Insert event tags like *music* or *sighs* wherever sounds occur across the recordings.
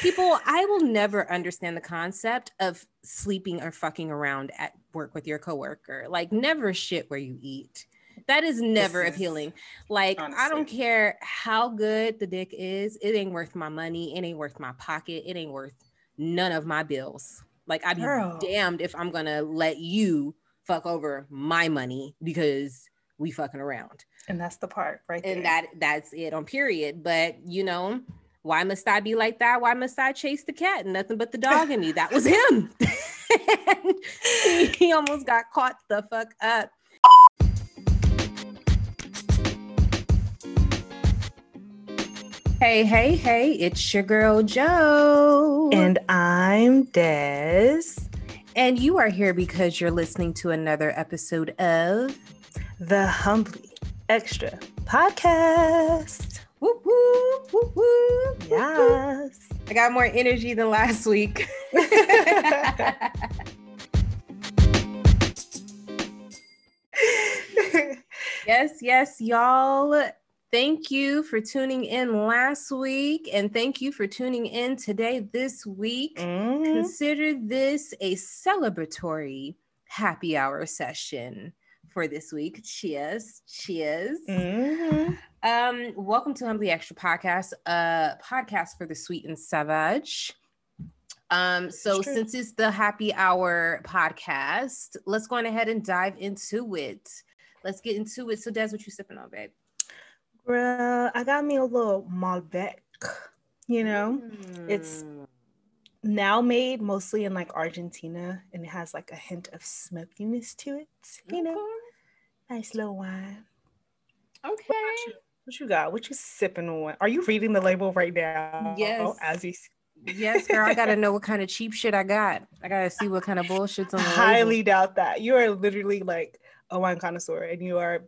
People, I will never understand the concept of sleeping or fucking around at work with your coworker. Like, never shit where you eat. That is never is, appealing. Like, honestly. I don't care how good the dick is, it ain't worth my money. It ain't worth my pocket. It ain't worth none of my bills. Like, I'd be Girl. damned if I'm gonna let you fuck over my money because we fucking around. And that's the part, right? There. And that that's it on period. But you know, why must I be like that? Why must I chase the cat? and Nothing but the *laughs* dog in me. That was him. *laughs* he almost got caught the fuck up. Hey, hey, hey, it's your girl Joe. And I'm Des. And you are here because you're listening to another episode of the Humbly Extra Podcast. Whoop, whoop, whoop, whoop, yes. I got more energy than last week. *laughs* yes, yes, y'all. Thank you for tuning in last week and thank you for tuning in today this week. Mm-hmm. Consider this a celebratory happy hour session for this week. Cheers. Cheers. Mm-hmm. Um, welcome to Humbly Extra Podcast, a podcast for the sweet and savage. Um, so since it's the happy hour podcast, let's go on ahead and dive into it. Let's get into it. So Des, what you sipping on, babe? Well, I got me a little Malbec, you know. Mm. It's now made mostly in like Argentina and it has like a hint of smokiness to it, you know. Nice little wine. Okay. What you got? What you sipping on? Are you reading the label right now? Yes. As you Yes, girl. I gotta *laughs* know what kind of cheap shit I got. I gotta see what kind of bullshit's on. The Highly label. doubt that. You are literally like a wine connoisseur, and you are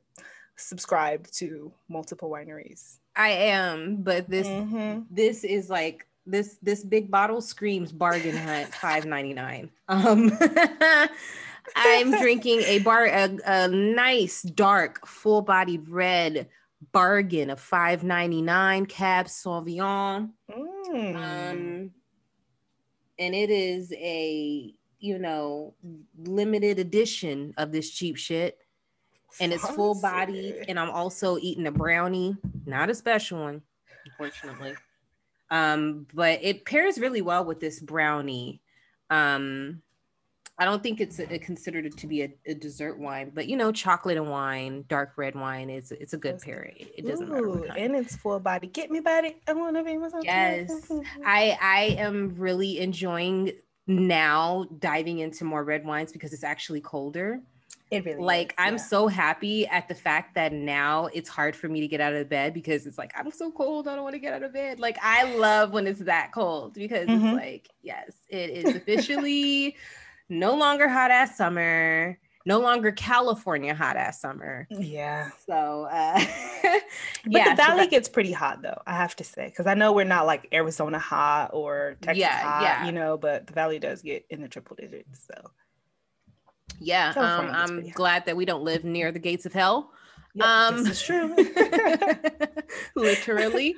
subscribed to multiple wineries. I am, but this mm-hmm. this is like this this big bottle screams bargain hunt five ninety nine. Um, *laughs* I'm drinking a bar a, a nice dark full bodied red bargain of 5.99 cab sauvignon. Mm. um and it is a you know limited edition of this cheap shit. And it's full bodied and i'm also eating a brownie. Not a special one unfortunately. Um but it pairs really well with this brownie. Um I don't think it's a, considered it to be a, a, dessert wine, but you know, chocolate and wine, dark red wine is it's a good pairing. It doesn't Ooh, matter. And it's full body. Get me body. I want to be myself. Yes, I I am really enjoying now diving into more red wines because it's actually colder. It really like is, I'm yeah. so happy at the fact that now it's hard for me to get out of bed because it's like I'm so cold. I don't want to get out of bed. Like I love when it's that cold because mm-hmm. it's like yes, it is officially no longer hot ass summer no longer California hot ass summer. Yeah. So, uh, *laughs* but yeah, the valley so that, gets pretty hot though, I have to say, because I know we're not like Arizona hot or Texas yeah, hot, yeah. you know, but the valley does get in the triple digits. So, yeah, um, I'm glad that we don't live near the gates of hell. Yep, um, this is true. *laughs* *laughs* literally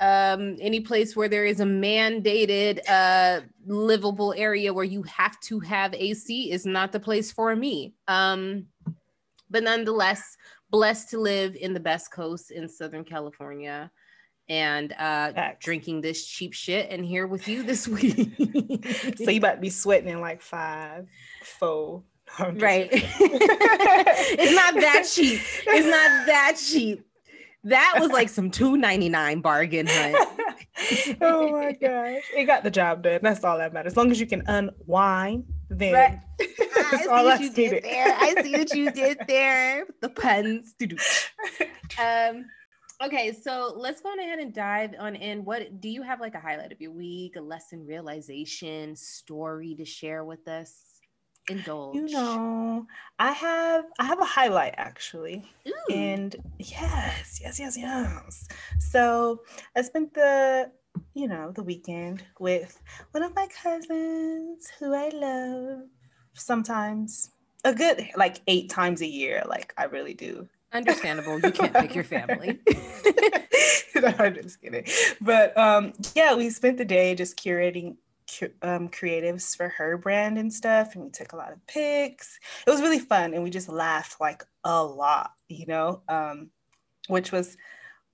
um, any place where there is a mandated uh, livable area where you have to have AC is not the place for me. Um, but nonetheless, blessed to live in the best coast in Southern California and uh, drinking this cheap shit and here with you this *laughs* week. so you about to be sweating in like five, four. Right. *laughs* it's not that cheap. It's not that cheap. That was like some two ninety nine bargain hunt. *laughs* oh my gosh, it got the job done. That's all that matters. As long as you can unwind, then right. *laughs* that's all I you did there. I see what you did *laughs* there. The puns. um. Okay, so let's go ahead and dive on in. What do you have like a highlight of your week, a lesson realization, story to share with us? Indulge? You know, I have I have a highlight actually. Ooh. And yes, yes, yes, yes. So I spent the you know the weekend with one of my cousins who I love sometimes a good like eight times a year. Like I really do Understandable. You can't pick your family. *laughs* no, I'm just kidding. But um, yeah, we spent the day just curating um, creatives for her brand and stuff, and we took a lot of pics. It was really fun, and we just laughed like a lot, you know, um, which was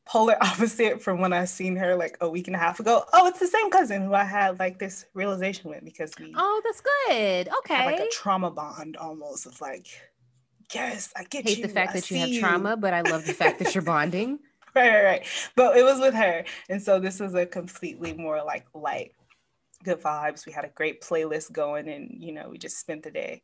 polar *laughs* opposite from when I seen her like a week and a half ago. Oh, it's the same cousin who I had like this realization with because we. Oh, that's good. Okay. like a trauma bond almost of like yes, I get Hate you. the fact I that you have see trauma, but I love the fact that you're *laughs* bonding. right, right, right. But it was with her. And so this was a completely more like light, good vibes. We had a great playlist going and, you know, we just spent the day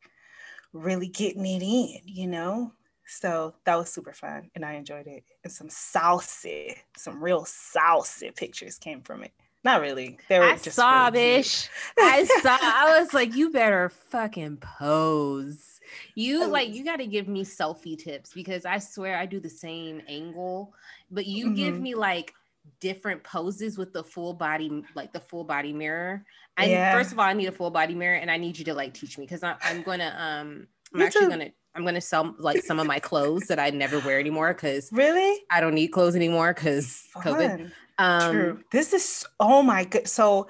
really getting it in, you know? So that was super fun and I enjoyed it. And some saucy, some real saucy pictures came from it. Not really. They were I just saw, really bitch. I saw. I was like, you better fucking pose. You like, you got to give me selfie tips because I swear I do the same angle, but you give Mhm. me like different poses with the full body, like the full body mirror. I Yeah. first of all, I need a full body mirror, and I need you to like teach me because I'm gonna um, I'm actually too. gonna. I'm gonna sell like some of my clothes that I never wear anymore because Really? I don't need clothes anymore because COVID. Um, True. This is oh my good. So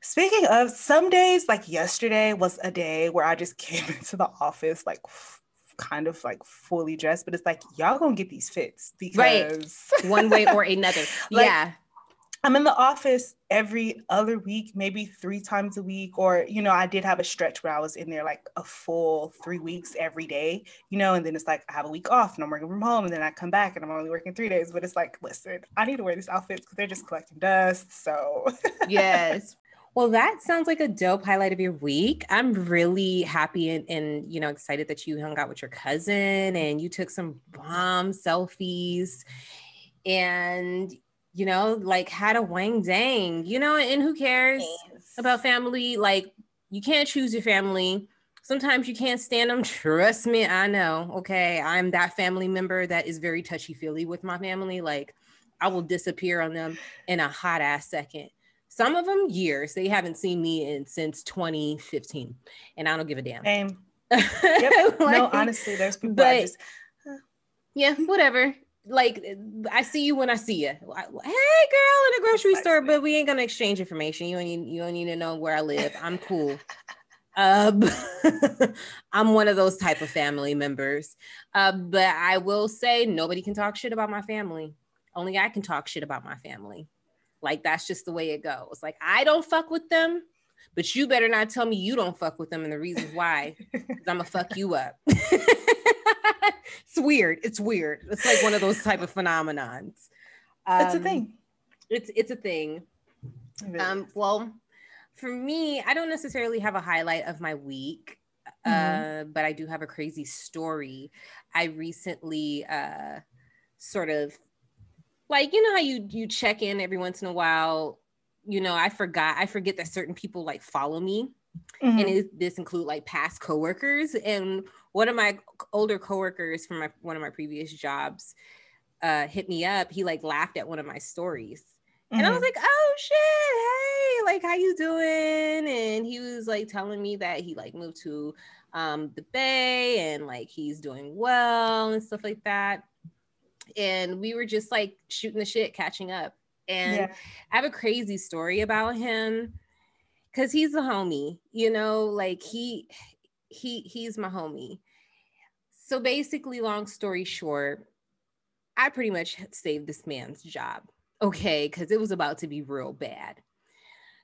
speaking of some days, like yesterday was a day where I just *laughs* came into the office like kind of like fully dressed, but it's like y'all gonna get these fits because Right. one way or another. *laughs* Like, yeah. I'm in the office every other week, maybe three times a week. Or, you know, I did have a stretch where I was in there like a full three weeks every day, you know, and then it's like I have a week off and I'm working from home and then I come back and I'm only working three days. But it's like, listen, I need to wear these outfits because they're just collecting dust. So *laughs* yes. Well, that sounds like a dope highlight of your week. I'm really happy and, and you know excited that you hung out with your cousin and you took some bomb selfies and you know like had a wang dang, you know, and who cares about family? Like you can't choose your family. Sometimes you can't stand them. *laughs* Trust me, I know. Okay, I'm that family member that is very touchy feely with my family. Like I will disappear on them in a hot ass second. Some of them years. They haven't seen me in since 2015, and I don't give a damn. Same. *laughs* Yep. no, honestly, there's people but- just yeah, whatever. Like I see you when I see you. Hey, girl, in the grocery store, Precisely. but we ain't gonna exchange information. You don't need, you don't need to know where I live. I'm cool. *laughs* Um, *laughs* I'm one of those type of family members. Uh, but I will say nobody can talk shit about my family. Only I can talk shit about my family. Like that's just the way it goes. Like I don't fuck with them, but you better not tell me you don't fuck with them and the reasons why. Because I'm gonna fuck you up. *laughs* it's weird. It's weird. It's like one of those type of phenomenons. it's a Um, thing. It's it's a thing. It Um, well, for me, I don't necessarily have a highlight of my week, uh, but I do have a crazy story. I recently uh, sort of like you know how you you check in every once in a while. You know, I forgot. I forget that certain people like follow me, Mhm. and it, this include like past coworkers. And one of my older coworkers from my one of my previous jobs uh, hit me up. He like laughed at one of my stories. And I was Mhm. like, oh shit, hey, like how you doing? And he was like telling me that he like moved to um the Bay and like he's doing well and stuff like that. And we were just like shooting the shit, catching up. And yeah. I have a crazy story about him because he's a homie, you know, like he he he's my homie. So basically, long story short, I pretty much saved this man's job. Okay, because it was about to be real bad.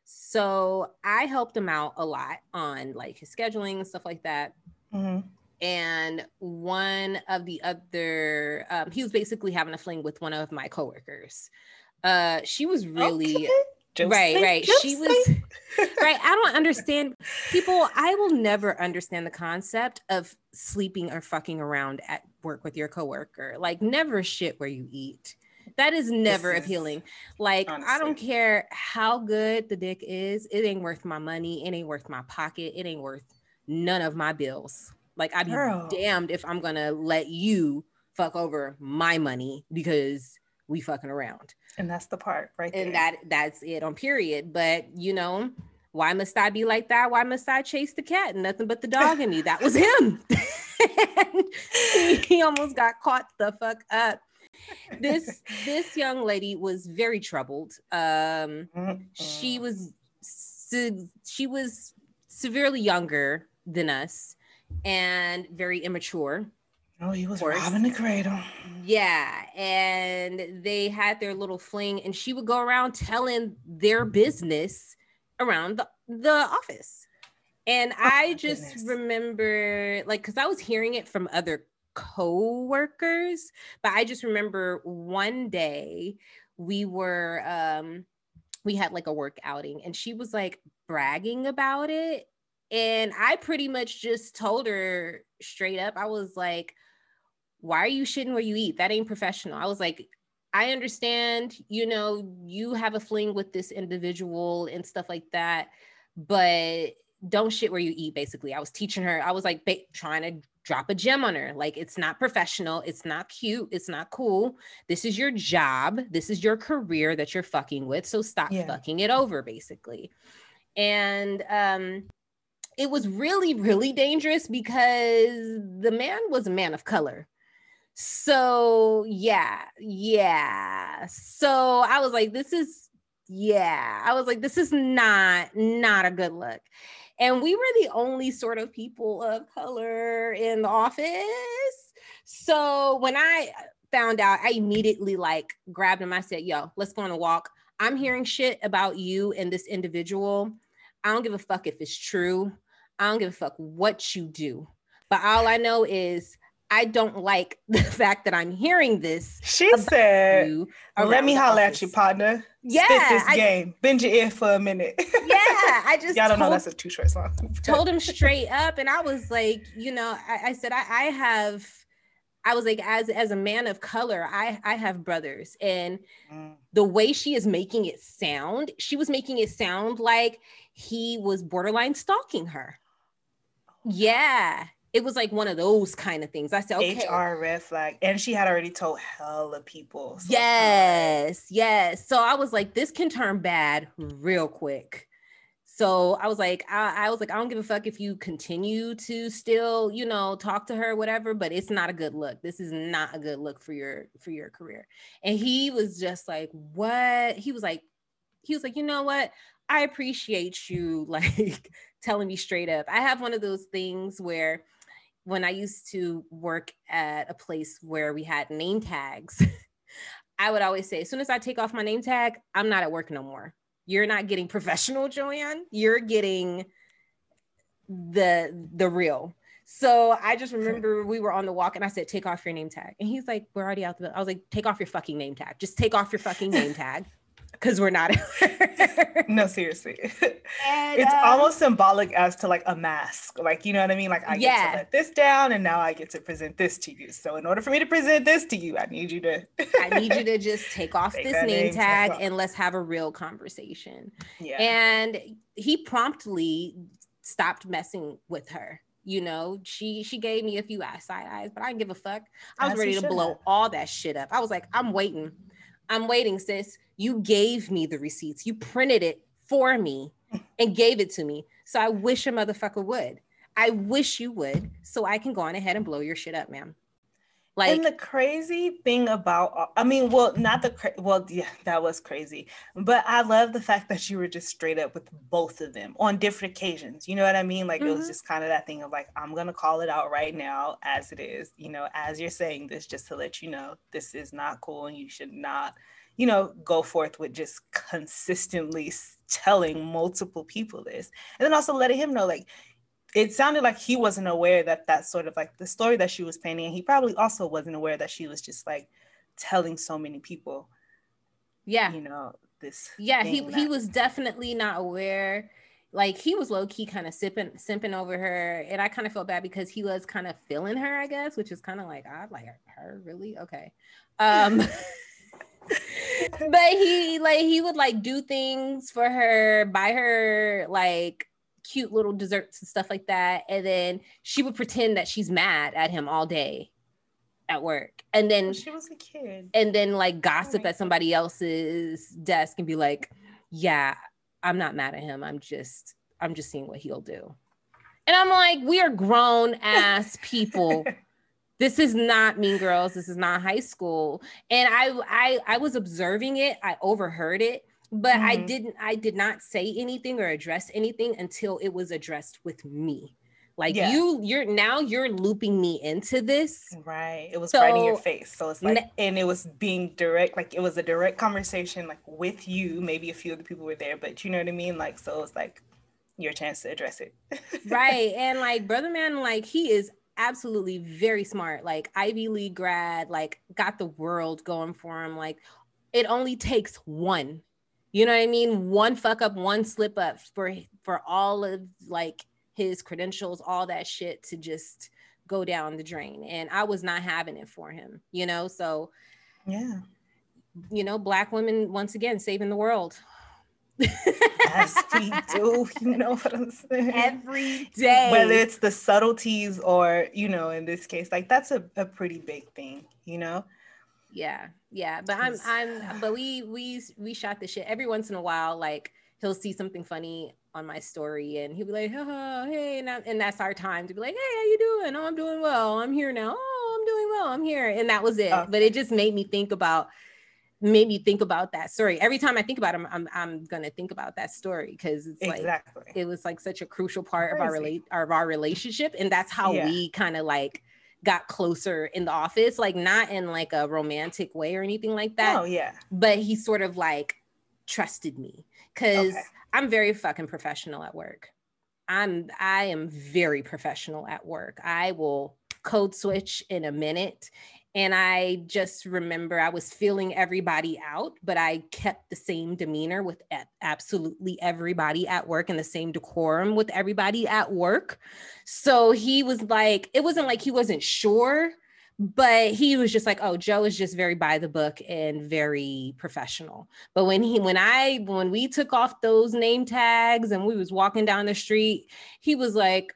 So I helped him out a lot on like his scheduling and stuff like that Mhm. And one of the other um, he was basically having a fling with one of my coworkers. Uh she was really Okay. right Joseph, right. she was *laughs* right i don't understand. People i will never understand the concept of sleeping or fucking around at work with your coworker. Like never shit where you eat. That is never is- appealing. Like i don't care how good the dick is it ain't worth my money it ain't worth my pocket it ain't worth none of my bills like i'd be Girl. damned if i'm gonna let you fuck over my money because we fucking around And that's the part right there. and that that's it on period but you know why must i be like that why must i chase the cat and nothing but the dog in me that was him *laughs* he almost got caught the fuck up. This *laughs* this young lady was very troubled. Um, she was she was severely younger than us and very immature. Oh, he was robbing the cradle. Yeah. And they had their little fling, and she would go around telling their business around the, the office. And oh, I just goodness. remember, like, because I was hearing it from other co-workers, but I just remember one day we were um we had like a work outing and she was like bragging about it and I pretty much just told her straight up, I was like, why are you shitting where you eat? That ain't professional. I was like, I understand, you know, you have a fling with this individual and stuff like that, but don't shit where you eat, basically. I was teaching her, I was like ba- trying to drop a gem on her. Like, it's not professional, it's not cute, it's not cool. This is your job, this is your career that you're fucking with. So stop yeah. fucking it over, basically. And um, it was really, really dangerous because the man was a man of color. So, yeah, yeah. So I was like, this is, yeah. I was like, this is not, not a good look. And we were the only sort of people of color in the office. So when I found out, I immediately like grabbed him. I said, yo, let's go on a walk. I'm hearing shit about you and this individual. I don't give a fuck if it's true. I don't give a fuck what you do. But all I know is I don't like *laughs* the fact that I'm hearing this. She said, "Let me holler at you, partner. Yeah, Spit this I, game. Bend your ear for a minute." *laughs* yeah, I just y'all don't told, know that's a Too Short song. *laughs* told him straight up, and I was like, you know, I, I said I, I have. I was like, as as a man of color, I I have brothers, and mm. the way she is making it sound, she was making it sound like he was borderline stalking her. Oh, yeah. It was like one of those kind of things. I said, okay. HR red flag. And she had already told hella people. So yes, yes. So I was like, this can turn bad real quick. So I was like, I, I, was like, I don't give a fuck if you continue to still, you know, talk to her, whatever, but it's not a good look. This is not a good look for your for your career. And he was just like, what? He was like, he was like, you know what? I appreciate you *laughs* like telling me straight up. I have one of those things where when I used to work at a place where we had name tags, *laughs* I would always say, as soon as I take off my name tag, I'm not at work no more. You're not getting professional, Joanne. You're getting the the real. So I just remember we were on the walk and I said, take off your name tag. And he's like, we're already out the I was like, take off your fucking name tag. Just take off your fucking name tag because we're not. *laughs* no, *laughs* seriously. And, it's um, almost symbolic as to like a mask. Like, you know what I mean? Like, I yeah. get to let this down and now I get to present this to you. So, in order for me to present this to you, I need you to. I need you to just *laughs* take off take this name, name tag and let's have a real conversation. Yeah. And he promptly stopped messing with her you know she she gave me a few side eyes but i didn't give a fuck i was As ready to blow all that shit up i was like i'm waiting I'm waiting, sis. You gave me the receipts. You printed it for me and gave it to me. So I wish a motherfucker would. I wish you would, so I can go on ahead and blow your shit up, ma'am. Like, and the crazy thing about, I mean, well, not the, cra- well, yeah, that was crazy. But I love the fact that you were just straight up with both of them on different occasions. You know what I mean? Like, mm-hmm. it was mm-hmm. just kind of that thing of like, I'm going to call it out right now as it is, you know, as you're saying this, just to let you know, this is not cool and you should not, you know, go forth with just consistently telling multiple people this. And then also letting him know, like, it sounded like he wasn't aware that that sort of like the story that she was painting and he probably also wasn't aware that she was just like telling so many people yeah. you know this yeah he that- he was definitely not aware. Like he was low key kind of sipping simping over her and i kind of felt bad because he was kind of feeling her i guess which is kind of like i like her really? Okay. Um *laughs* but he like he would like do things for her buy her like cute little desserts and stuff like that. And then she would pretend that she's mad at him all day at work. And then she was a kid. And then like gossip oh at somebody else's desk and be like, yeah, I'm not mad at him. I'm just, I'm just seeing what he'll do. And I'm like, we are grown ass *laughs* people. this is not mean girls. This is not high school. And I I I was observing it. I overheard it, but mm-hmm. I didn't I did not say anything or address anything until it was addressed with me. Like yeah. you, you're now you're looping me into this. Right. It was so, right in your face. So it's like, ne- and it was being direct, like it was a direct conversation, like with you. Maybe a few of the people were there, but you know what I mean? Like, so it's like your chance to address it. *laughs* right. And like brother man, like he is absolutely very smart, like Ivy League grad, like got the world going for him. Like it only takes one. You know what I mean? One fuck up, one slip up for for all of like his credentials, all that shit to just go down the drain. And I was not having it for him, you know? So, yeah. You know, Black women, once again, saving the world. *laughs* As we do, you know what I'm saying? Every day. Whether it's the subtleties or, you know, in this case, like that's a, a pretty big thing, you know? Yeah, yeah. But I'm I'm but we we we shot the shit every once in a while, like he'll see something funny on my story and he'll be like, oh, hey, and, and that's our time to be like, hey, how you doing? Oh, I'm doing well. I'm here now. Oh, I'm doing well. I'm here. And that was it. Oh. But it just made me think about, made me think about that story. Every time I think about him, I'm, I'm gonna think about that story because it's exactly. like it was like such a crucial part Crazy. of our relate of our relationship. And that's how yeah. we kind of like got closer in the office, like not in like a romantic way or anything like that. Oh yeah. But he sort of like trusted me because okay. I'm very fucking professional at work. I'm I am very professional at work. I will code switch in a minute. And I just remember I was feeling everybody out, but I kept the same demeanor with absolutely everybody at work and the same decorum with everybody at work. So he was like, it wasn't like he wasn't sure, but he was just like oh joe is just very by the book and very professional but when he when i when we took off those name tags and we was walking down the street he was like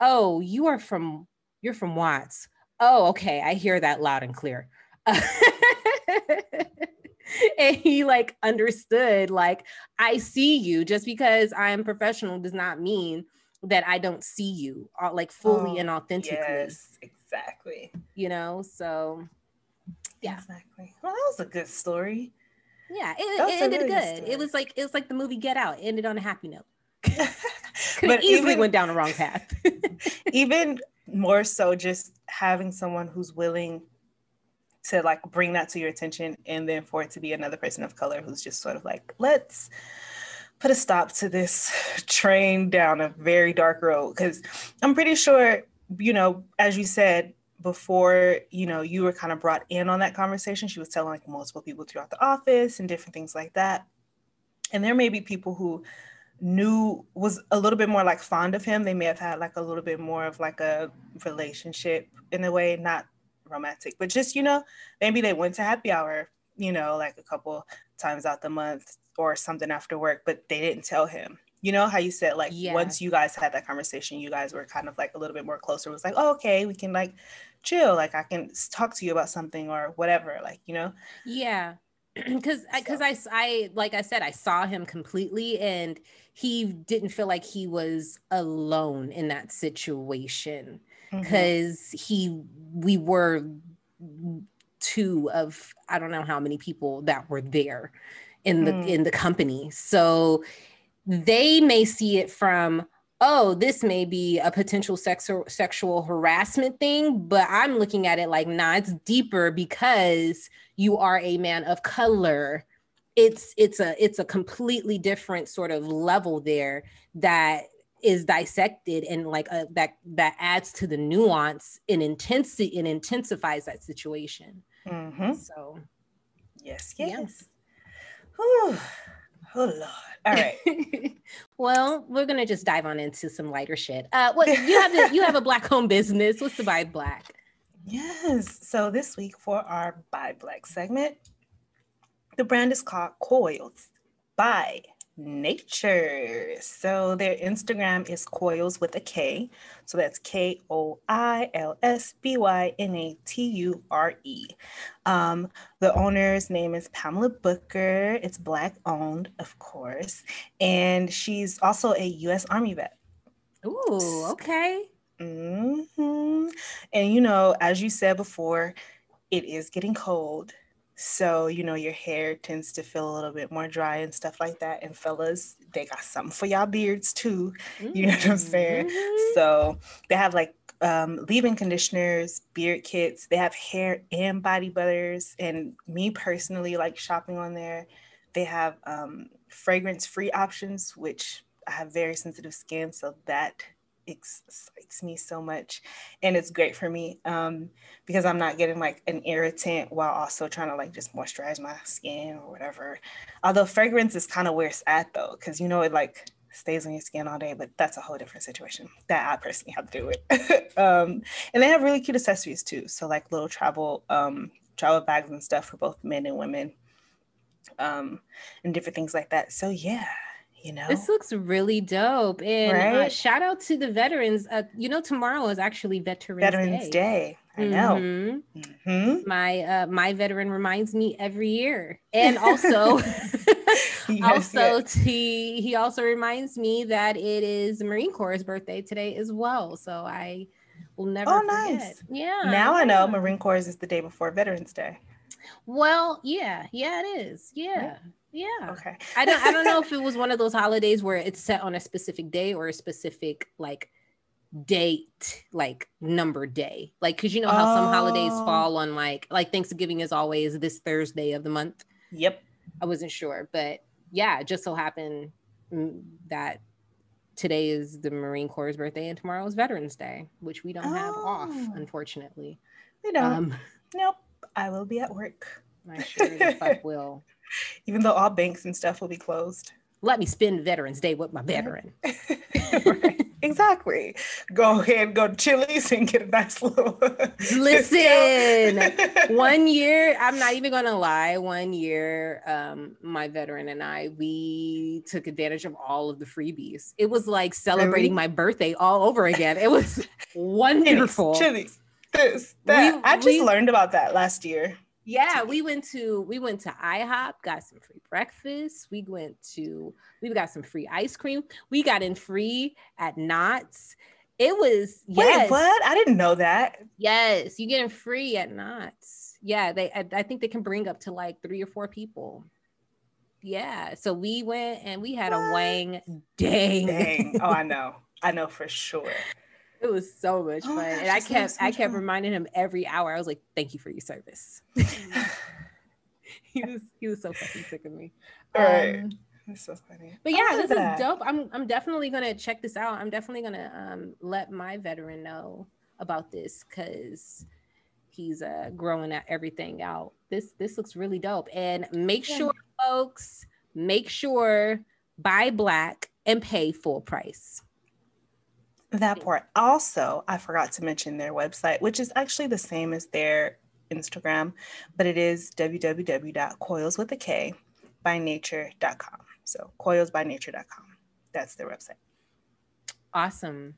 oh you are from you're from watts oh okay i hear that loud and clear *laughs* and he like understood like i see you just because i'm professional does not mean that i don't see you uh, like fully oh, and authentically yes Exactly. You know, so yeah. Exactly. Well, that was a good story. Yeah, it, it ended really good. good it was like it was like the movie Get Out. It ended on a happy note. *laughs* Could easily even, went down the wrong path. *laughs* even more so, just having someone who's willing to like bring that to your attention, and then for it to be another person of color who's just sort of like, let's put a stop to this *laughs* train down a very dark road. Because I'm pretty sure you know, as you said before, you know, you were kind of brought in on that conversation. She was telling like multiple people throughout the office and different things like that. And there may be people who knew was a little bit more like fond of him. They may have had like a little bit more of like a relationship in a way, not romantic, but just, you know, maybe they went to happy hour, you know, like a couple times out the month or something after work, but they didn't tell him. You know how you said like yeah. once you guys had that conversation you guys were kind of like a little bit more closer. It was like oh, okay we can like chill. Like i can talk to you about something or whatever like you know? Yeah *clears throat* because because I, I i like i said i saw him completely and he didn't feel like he was alone in that situation because mm-hmm. he we were two of i don't know how many people that were there in the mm. in the company so they may see it from oh this may be a potential sexual sexual harassment thing but i'm looking at it like nah it's deeper because you are a man of color it's it's a it's a completely different sort of level there that is dissected and like a, that that adds to the nuance and intensity and intensifies that situation mm-hmm. so yes yes yeah. Oh Lord. All right. *laughs* well, we're gonna just dive on into some lighter shit. Uh, what you have? A, you have a black home business. What's the buy black? Yes. So this week for our buy black segment, the brand is called Koils by nature. So their Instagram is Koils with a K. So that's K O I L S B Y N A T U R E. Um, the owner's name is Pamela Booker. It's Black owned, of course. And she's also a US Army vet. Ooh, okay. Mm-hmm. And you know, as you said before, it is getting cold. So, you know, your hair tends to feel a little bit more dry and stuff like that. And fellas, they got something for y'all beards too. *laughs* You know what I'm saying? Mm-hmm. So they have like um, leave-in conditioners, beard kits. They have hair and body butters. And me personally, like shopping on there, they have um, fragrance-free options, which I have very sensitive skin, so that excites me so much and it's great for me um, because i'm not getting like an irritant while also trying to like just moisturize my skin or whatever. Although fragrance is kind of where it's at though because you know it like stays on your skin all day but that's a whole different situation that i personally have to do it *laughs* um, and they have really cute accessories too. So like little travel um, travel bags and stuff for both men and women um, and different things like that. So yeah you know this looks really dope and uh, right? uh, shout out to the veterans uh, you know tomorrow is actually veterans, veterans day. day. I know. Mm-hmm. Mm-hmm. My uh, my veteran reminds me every year, and also, *laughs* *laughs* yes, also yes. he he also reminds me that it is Marine Corps' birthday today as well. So I will never. Oh, forget. nice. Yeah. Now I know Marine Corps is the day before Veterans Day. Well, yeah, yeah, it is. Yeah. Right. Yeah. Okay. I don't I don't know if it was one of those *laughs* holidays where it's set on a specific day or a specific like date, like number day. Like cuz you know how oh. some holidays oh. fall on like like Thanksgiving is always this Thursday of the month. Yep. I wasn't sure, but yeah, it just so happened mm, that today is the Marine Corps' birthday and tomorrow is Veterans Day, which we don't oh. have off, oh. unfortunately. We don't. Um, nope. I will be at work. I sure the fuck will. *laughs* *laughs* even though all banks and stuff will be closed. Let me spend Veterans Day with my veteran. right. *laughs* Exactly. Go ahead, go to Chili's and get a nice little. *laughs* Listen, one year, I'm not even gonna lie. One year, um, my veteran and I, we took advantage of all of the freebies. It was like celebrating really? my birthday all over again. It was wonderful. Chili's, this, that. We, I just we, learned about that last year. Yeah, we went to we went to IHOP, got some free breakfast. We went to we got some free ice cream. We got in free at Knott's. It was yes. Wait, what? I didn't know that. Yes, you get in free at Knott's. Yeah, they I, I, think they can bring up to like three or four people. Yeah, so we went and we had what? a wang dang. Dang. Oh, I *laughs* know. I know for sure. It was so much oh fun. Gosh, and I kept so I kept fun. reminding him every hour. I was like, thank you for your service. *laughs* he was he was so fucking sick of me. All um, right. That's so funny. But yeah, this that. is dope. I'm I'm definitely gonna check this out. I'm definitely gonna um let my veteran know about this because he's uh growing at everything out. This this looks really dope. And make yeah. sure, folks, make sure buy black and pay full price. That part. Also, I forgot to mention their website, which is actually the same as their Instagram, but it is www.coilswithak.bynature.com. So koilsbynature.com. That's their website. Awesome.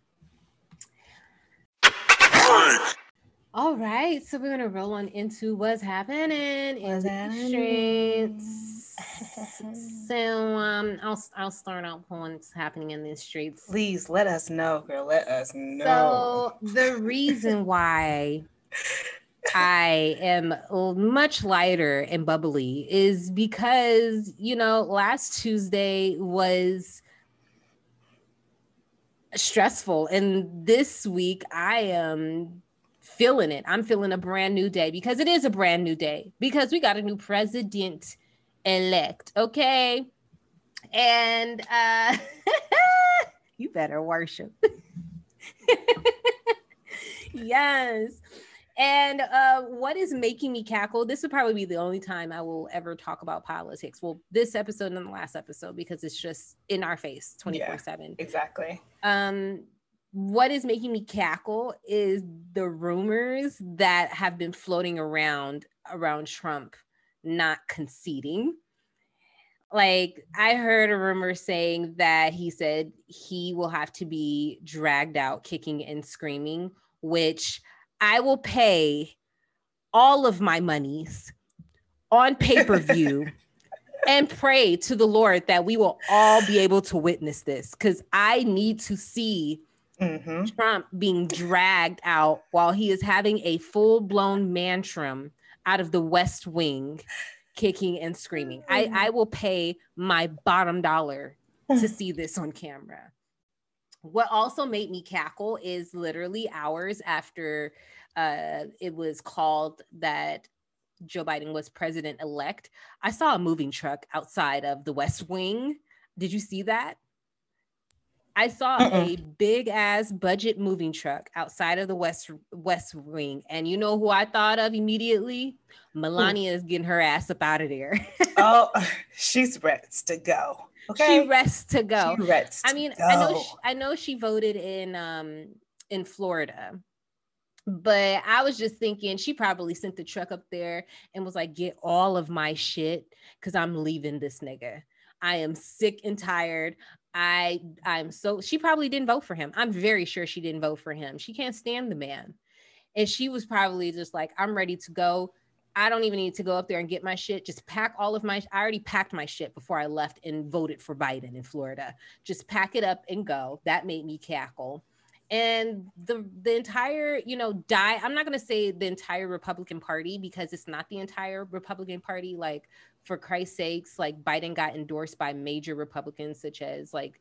All right, so we're gonna roll on into what's happening what's in the streets. *laughs* so um, I'll I'll start out what's happening in these streets. Please let us know, girl. Let us know. So the reason why *laughs* I am much lighter and bubbly is because you know last Tuesday was stressful, and this week I am feeling it. I'm feeling a brand new day because it is a brand new day because we got a new president elect. Okay. And uh *laughs* you better worship. *laughs* yes. And uh, what is making me cackle? This would probably be the only time I will ever talk about politics. Well, this episode and the last episode because it's just in our face 24 yeah, 7. Exactly. Um, what is making me cackle is the rumors that have been floating around around Trump not conceding. Like I heard a rumor saying that he said he will have to be dragged out kicking and screaming, which I will pay all of my monies on pay-per-view *laughs* and pray to the Lord that we will all be able to witness this cuz I need to see mm-hmm. Trump being dragged out while he is having a full blown mantrum out of the West Wing, kicking and screaming. I, mm. I will pay my bottom dollar to see this on camera. What also made me cackle is literally hours after uh, it was called that Joe Biden was president elect, I saw a moving truck outside of the West Wing. Did you see that? I saw uh-uh. a big ass budget moving truck outside of the West West Wing, and you know who I thought of immediately? Melania is getting her ass up out of there. *laughs* oh, *laughs* she's ready to go. Okay, she rests to go. She rests I mean, I know she, I know she voted in um in Florida, but I was just thinking she probably sent the truck up there and was like, "Get all of my shit, cause I'm leaving this nigga." I am sick and tired I I'm so she probably didn't vote for him. I'm very sure she didn't vote for him. She can't stand the man. And she was probably just like, I'm ready to go. I don't even need to go up there and get my shit. Just pack all of my I already packed my shit before I left and voted for Biden in Florida. Just pack it up and go. That made me cackle. And the the entire, you know, die. I'm not gonna say the entire Republican Party because it's not the entire Republican Party. Like for Christ's sakes, like Biden got endorsed by major Republicans such as like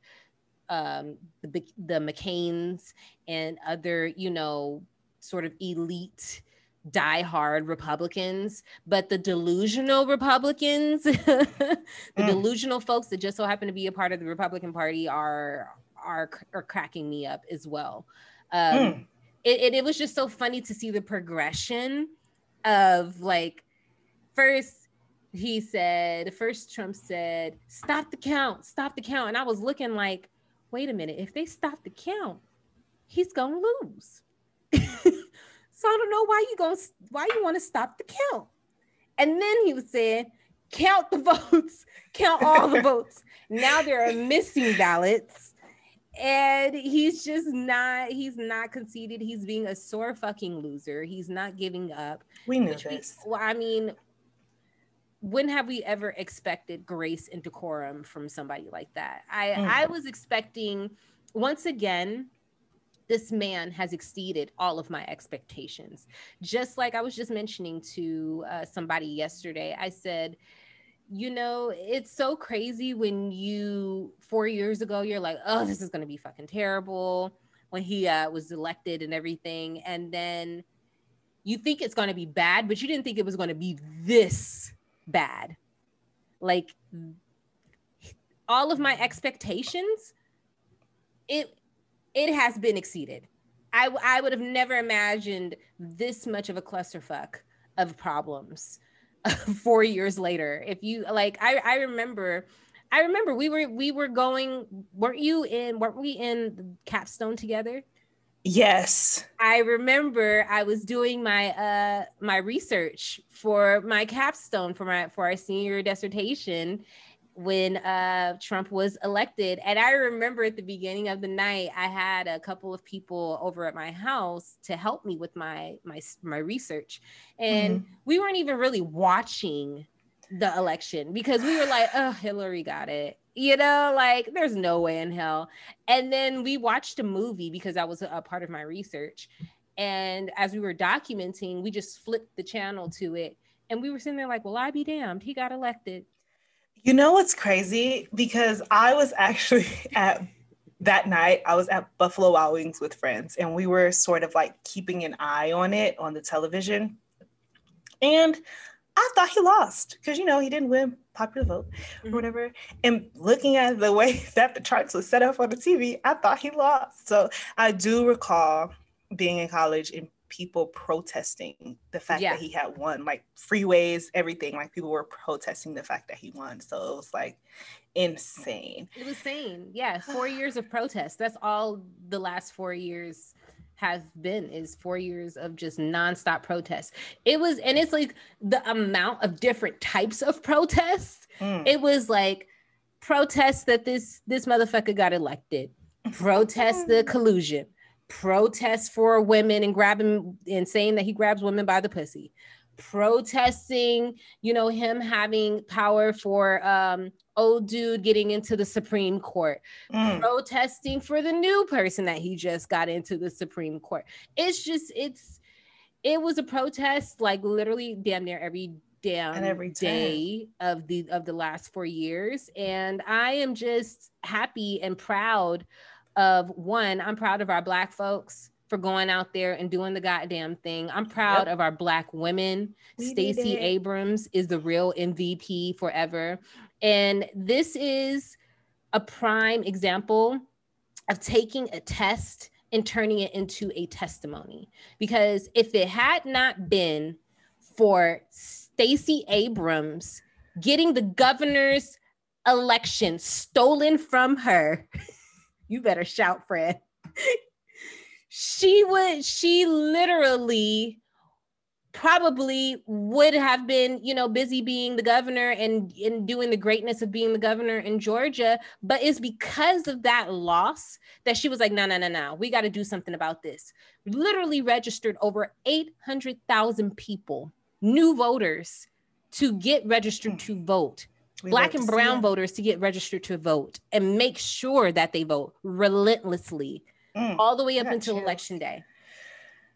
um, the the McCain's and other, you know, sort of elite diehard Republicans, but the delusional Republicans, *laughs* the mm. delusional folks that just so happen to be a part of the Republican Party are are are cracking me up as well. Um, mm. it, it, it was just so funny to see the progression of like first he said, first Trump said, stop the count, stop the count. And I was looking like, wait a minute, if they stop the count, he's gonna lose. *laughs* so I don't know why you going why you want to stop the count. And then he was saying, count the *laughs* votes, count all the *laughs* votes. Now there are missing ballots. And he's just not, he's not conceded. He's being a sore fucking loser. He's not giving up. We knew this. We, well, I mean, when have we ever expected grace and decorum from somebody like that? I mm. I was expecting once again this man has exceeded all of my expectations. Just like I was just mentioning to uh, somebody yesterday, I said, you know, it's so crazy when you four years ago you're like, oh, this is gonna be fucking terrible when he uh, was elected and everything, and then you think it's gonna be bad, but you didn't think it was gonna be this bad. Like all of my expectations, it it has been exceeded. I, I would have never imagined this much of a clusterfuck of problems *laughs* four years later. If you like, I, I remember, I remember we were we were going. weren't you in? weren't we in Capstone together? Yes. I remember I was doing my uh my research for my capstone for my for our senior dissertation when uh Trump was elected and I remember at the beginning of the night I had a couple of people over at my house to help me with my my my research and mm-hmm. we weren't even really watching the election because we were like oh Hillary got it you know like there's no way in hell. And then we watched a movie because that was a, part of my research. And as we were documenting we just flipped the channel to it. And we were sitting there like well i be damned. He got elected. You know what's crazy? Because i was actually *laughs* at that night i was at buffalo wild wings with friends and we were sort of like keeping an eye on it on the television. And I thought he lost because you know he didn't win popular vote mm-hmm. or whatever. And looking at the way *laughs* that the charts was set up on the TV, I thought he lost. So I do recall being in college and people protesting the fact yeah. that he had won, like freeways, everything. Like people were protesting the fact that he won. So it was like insane. It was insane. Yeah, four years of protest. That's all the last four years have been is four years of just nonstop protests. It was, and it's like the amount of different types of protests. Mm. It was like protests that this this motherfucker got elected, protest the *laughs* collusion, protest for women and grabbing and saying that he grabs women by the pussy, protesting, you know, him having power for um old dude getting into the Supreme Court, mm. protesting for the new person that he just got into the Supreme Court. It's just it's it was a protest like literally damn near every damn and every day of the of the last 4 years and I am just happy and proud of one, I'm proud of our black folks for going out there and doing the goddamn thing. I'm proud yep. of our black women. Stacey Abrams is the real MVP forever. And this is a prime example of taking a test and turning it into a testimony. Because if it had not been for Stacey Abrams getting the governor's election stolen from her, *laughs* you better shout, Fred she would she literally probably would have been you know busy being the governor and and doing the greatness of being the governor in Georgia but it's because of that loss that she was like no no no no we got to do something about this. Literally registered over 800,000 people new voters to get registered mm. to vote. We black and brown voters to get registered to vote and make sure that they vote relentlessly mm, all the way up until chills. election day.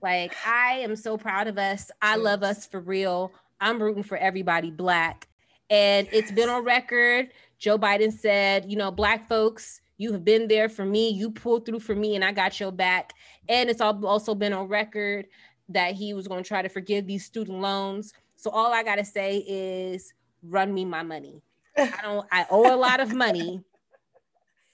Like, I am so proud of us. I love us for real. I'm rooting for everybody black. And it's been on record. Joe Biden said, you know, black folks, you have been there for me. You pulled through for me, and I got your back. And it's also been on record that he was going to try to forgive these student loans. So all I got to say is run me my money. I don't, I owe a lot of money.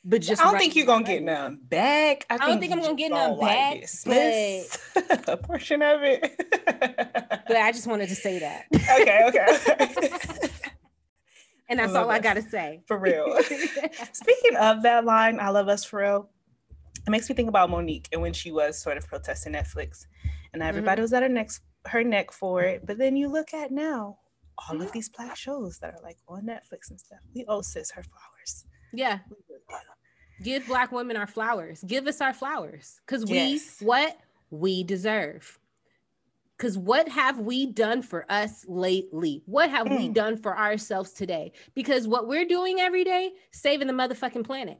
But just I don't think you're gonna get none back. I, I don't think I'm gonna get none back, but *laughs* a portion of it. *laughs* but I just wanted to say that. Okay, okay. *laughs* and that's all us. I gotta say. For real. Speaking of that line, I love us for real. It makes me think about Mo'Nique and when she was sort of protesting Netflix, and everybody mm-hmm. was at her neck, her neck for it. But then you look at now, all mm-hmm. of these black shows that are like on Netflix and stuff. We owe sis her flowers. Yeah give black women our flowers. Give us our flowers. Because we yes. what we deserve. Because what have we done for us lately? What have mm. we done for ourselves today? Because what we're doing every day saving the motherfucking planet.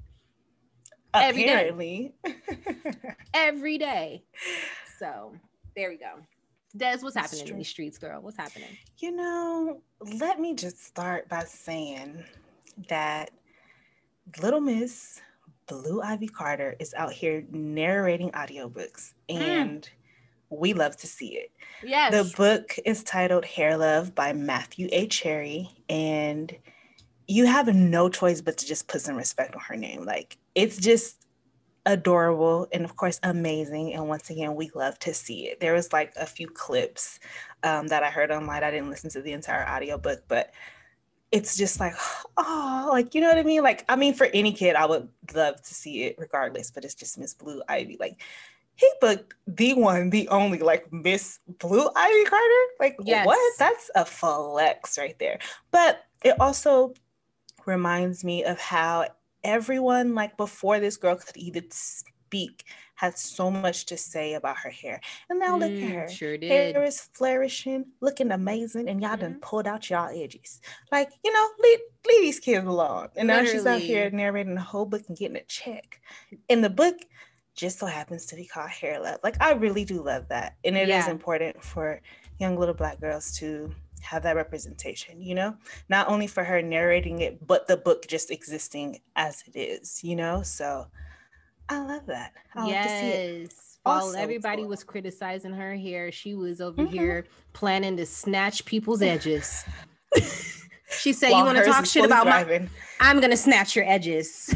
Apparently. every day. *laughs* Every day. So there we go. Des what's happening in these streets girl? What's happening? You know let me just start by saying that little miss Blue Ivy Carter is out here narrating audiobooks hmm. and mm. we love to see it. Yes. The book is titled Hair Love by Matthew A. Cherry and you have no choice but to just put some respect on her name. Like it's just adorable and of course amazing and once again we love to see it there was like a few clips um, that i heard online i didn't listen to the entire audiobook but it's just like, *sighs* oh, like, you know what I mean? Like, I mean, for any kid, I would love to see it regardless, but it's just Miss Blue Ivy. Like, he booked the one, the only, like Miss Blue Ivy Carter. Like, yes. what? That's a flex right there. But it also reminds me of how everyone, like, before this girl could even speak, had so much to say about her hair. And now look at mm, her. Sure did. Hair is flourishing, looking amazing, and y'all mm-hmm. done pulled out y'all edges. Like, you know, leave, leave these kids alone. And Literally. now she's out here narrating the whole book and getting a check. In the book, just so happens to be called Hair Love. Like, I really do love that. And it yeah. is important for young little black girls to have that representation, you know, not only for her narrating it, but the book just existing as it is, you know? So I love that. I yes. While everybody was criticizing her hair, she was over mm-hmm. here planning to snatch people's edges. *laughs* she said, While "You want to talk shit about driving. my? I'm gonna snatch your edges."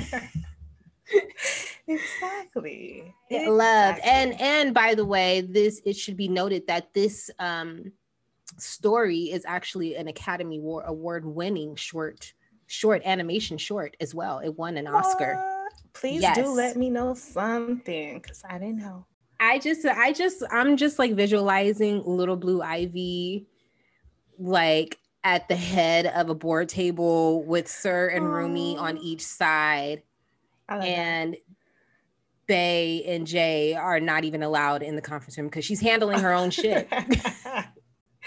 *laughs* exactly. *laughs* Love and and by the way, this it should be noted that this um story is actually an Academy Award winning short short animation short as well. It won an Oscar please yes. do let me know something because I didn't know. I just, I just, I'm just like visualizing little blue ivy, like at the head of a board table with Sir and Aww. Rumi on each side, and that. Bey and Jay are not even allowed in the conference room because she's handling her own shit. *laughs* I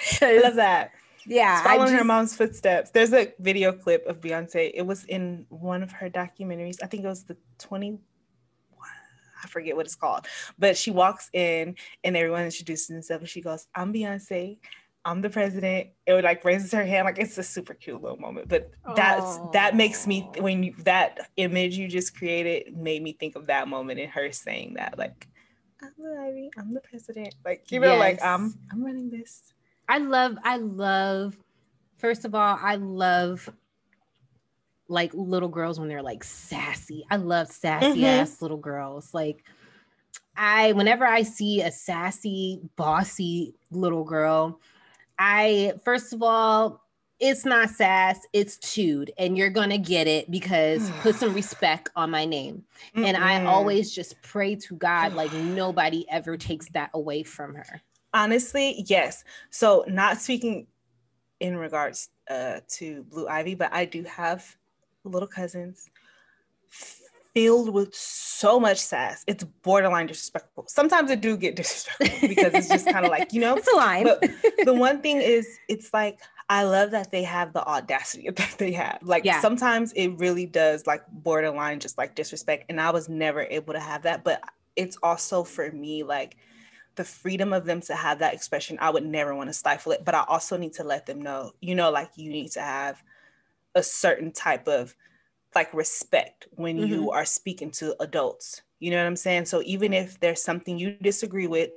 *laughs* love that. Yeah, following just, her mom's footsteps. There's a video clip of Beyonce. It was in one of her documentaries. I think it was the 20 I forget what it's called, but she walks in and everyone introduces themselves and she goes, I'm Beyonce. I'm the president. It would like raises her hand. Like it's a super cute little moment. But that's that makes me when you that image you just created made me think of that moment and her saying that, like, I'm the Ivy, I'm the president. Like, you know, yes. like I'm I'm running this. I love, I love, first of all, I love like little girls when they're like sassy. I love sassy mm-hmm. ass little girls. Like I whenever I see a sassy, bossy little girl, I first of all, it's not sass, it's chewed, and you're gonna get it because *sighs* put some respect on my name. Mm-hmm. And I always just pray to God like *sighs* nobody ever takes that away from her. Honestly, yes. So not speaking in regards uh, to Blue Ivy, but I do have little cousins filled with so much sass. It's borderline disrespectful. Sometimes I do get *laughs* disrespectful because it's just kind of like, you know, it's a line. But the *laughs* one thing is, it's like, I love that they have the audacity *laughs* that they have. Like yeah. sometimes it really does like borderline just like disrespect. And I was never able to have that. But it's also for me like the freedom of them to have that expression. I would never want to stifle it. But I also need to let them know, you know, like you need to have a certain type of like respect when mm-hmm. you are speaking to adults. You know what I'm saying? So even if there's something you disagree with,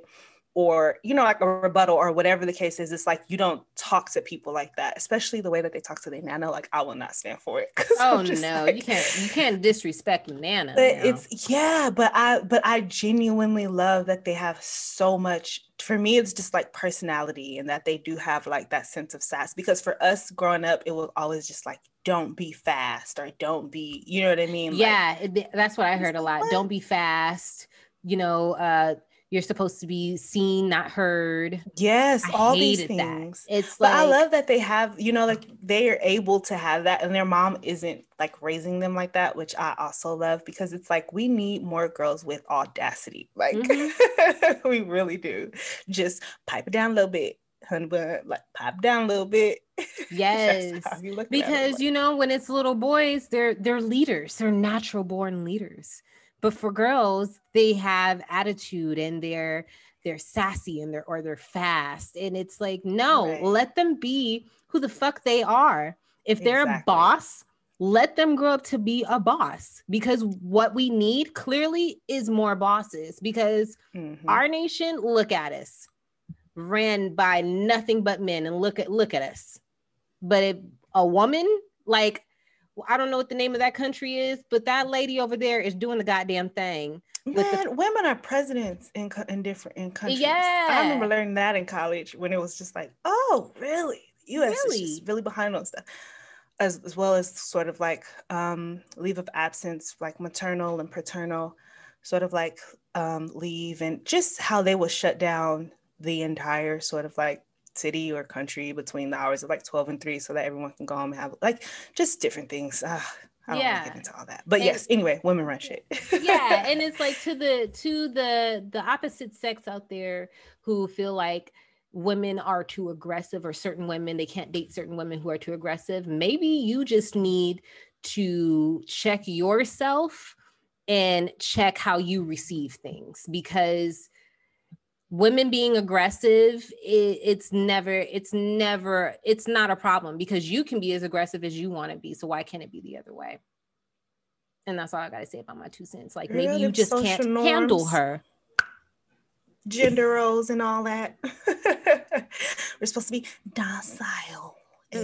or you know like a rebuttal or whatever the case is it's like you don't talk to people like that especially the way that they talk to their nana like i will not stand for it *laughs* oh no like, you can't you can't disrespect nana but it's yeah but i but i genuinely love that they have so much for me it's just like personality and that they do have like that sense of sass because for us growing up it was always just like don't be fast or don't be you know what i mean yeah like, that's what i heard a lot what? don't be fast you know uh you're supposed to be seen, not heard. Yes, I all these things. That. It's but like, I love that they have, you know, like they are able to have that, and their mom isn't like raising them like that, which I also love because it's like we need more girls with audacity. Like mm-hmm. *laughs* we really do. Just pipe it down a little bit, honey, but like pipe down a little bit. *laughs* Yes, you because you know when it's little boys, they're they're leaders. They're natural born leaders. But for girls, they have attitude and they're they're sassy and they're or they're fast. And it's like, no, right. let them be who the fuck they are. If they're exactly. a boss, let them grow up to be a boss because what we need clearly is more bosses because mm-hmm. our nation look at us ran by nothing but men and look at look at us but if a woman like I don't know what the name of that country is, but that lady over there is doing the goddamn thing. Man, the- women are presidents in in different in countries. Yeah, I remember learning that in college when it was just like, oh, really? The U.S. Really? is really behind on stuff, as as well as sort of like um, leave of absence, like maternal and paternal, sort of like um, leave, and just how they will shut down the entire sort of like city or country between the hours of like 12 and 3 so that everyone can go home and have like just different things. Uh, I don't yeah. want to get into all that. But and, yes, anyway, women run shit. yeah. *laughs* And it's like to the to the the opposite sex out there who feel like women are too aggressive or certain women they can't date certain women who are too aggressive. Maybe you just need to check yourself and check how you receive things because women being aggressive it, it's never it's never it's not a problem because you can be as aggressive as you want to be so why can't it be the other way? And that's all i gotta say about my two cents. Like maybe you just can't norms, handle her. Gender roles and all that. *laughs* We're supposed to be docile *laughs*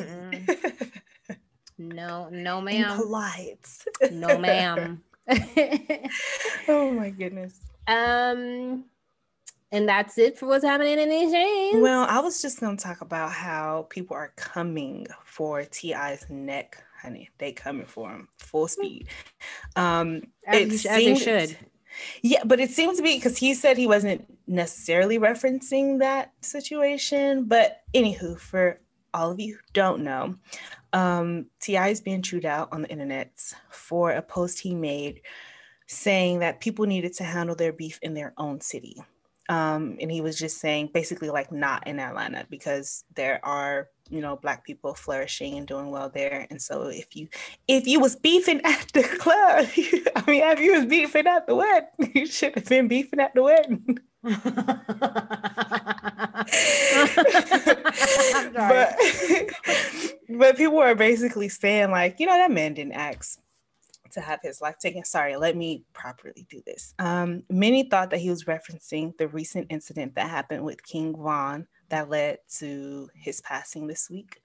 no no *laughs* ma'am. and polite. No ma'am. Oh my goodness. Um and that's it for what's happening in these chains. Well, I was just going to talk about how people are coming for T.I.'s neck, honey. They coming for him full speed. Um, as, it as seemed, should. Yeah, but it seems to be because he said he wasn't necessarily referencing that situation. But anywho, for all of you who don't know, um, T.I. is being chewed out on the internet for a post he made saying that people needed to handle their beef in their own city Um, and he was just saying basically like not in Atlanta because there are you know black people flourishing and doing well there. And so if you if you was beefing *laughs* at the club *laughs* i mean if you was beefing at the wedding *laughs* you should have been beefing at the wedding. But but people are basically saying like you know that man didn't ask to have his life taken. Sorry, let me properly do this. Um, many thought that he was referencing the recent incident that happened with King Von that led to his passing this week.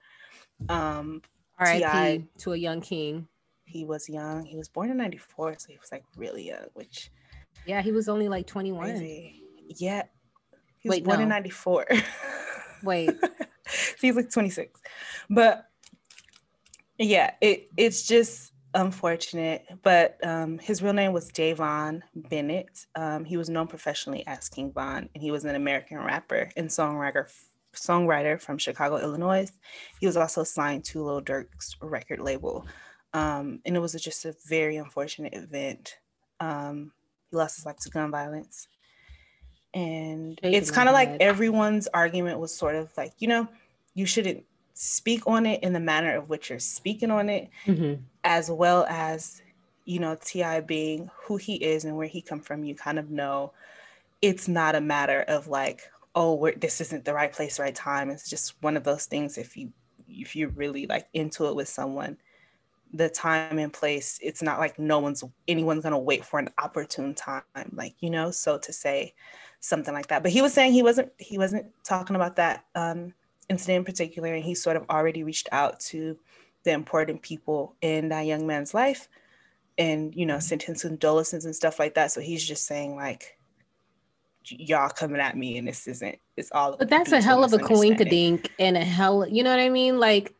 Um, R.I.P. to a young king. He was young. He was born in '94, so he was like really young. Which, yeah, he was only like 21. Crazy. Yeah, he was Wait, born no. in '94. Wait, so *laughs* he's like 26, but yeah, it it's just unfortunate, but um, his real name was Javon Bennett. Um, he was known professionally as King Von, and he was an American rapper and songwriter songwriter from Chicago, Illinois. He was also signed to Lil Durk's record label, um, and it was just a very unfortunate event. Um, he lost his life to gun violence, and it's kind of like everyone's argument was sort of like, you know, you shouldn't speak on it in the manner of which you're speaking on it, mm-hmm. as well as you know T.I. being who he is and where he come from. You kind of know it's not a matter of like, oh, this isn't the right place, right time. It's just one of those things. If you if you're really like into it with someone, the time and place, it's not like no one's anyone's gonna wait for an opportune time, like you know. So to say something like that, but he was saying he wasn't he wasn't talking about that. Um, incident in particular, and he sort of already reached out to the important people in that young man's life and, you know, sent him condolences and stuff like that. So he's just saying, like, y'all coming at me and this isn't, it's all. But that's a hell of a coinkadink and a hell, you know what I mean? Like,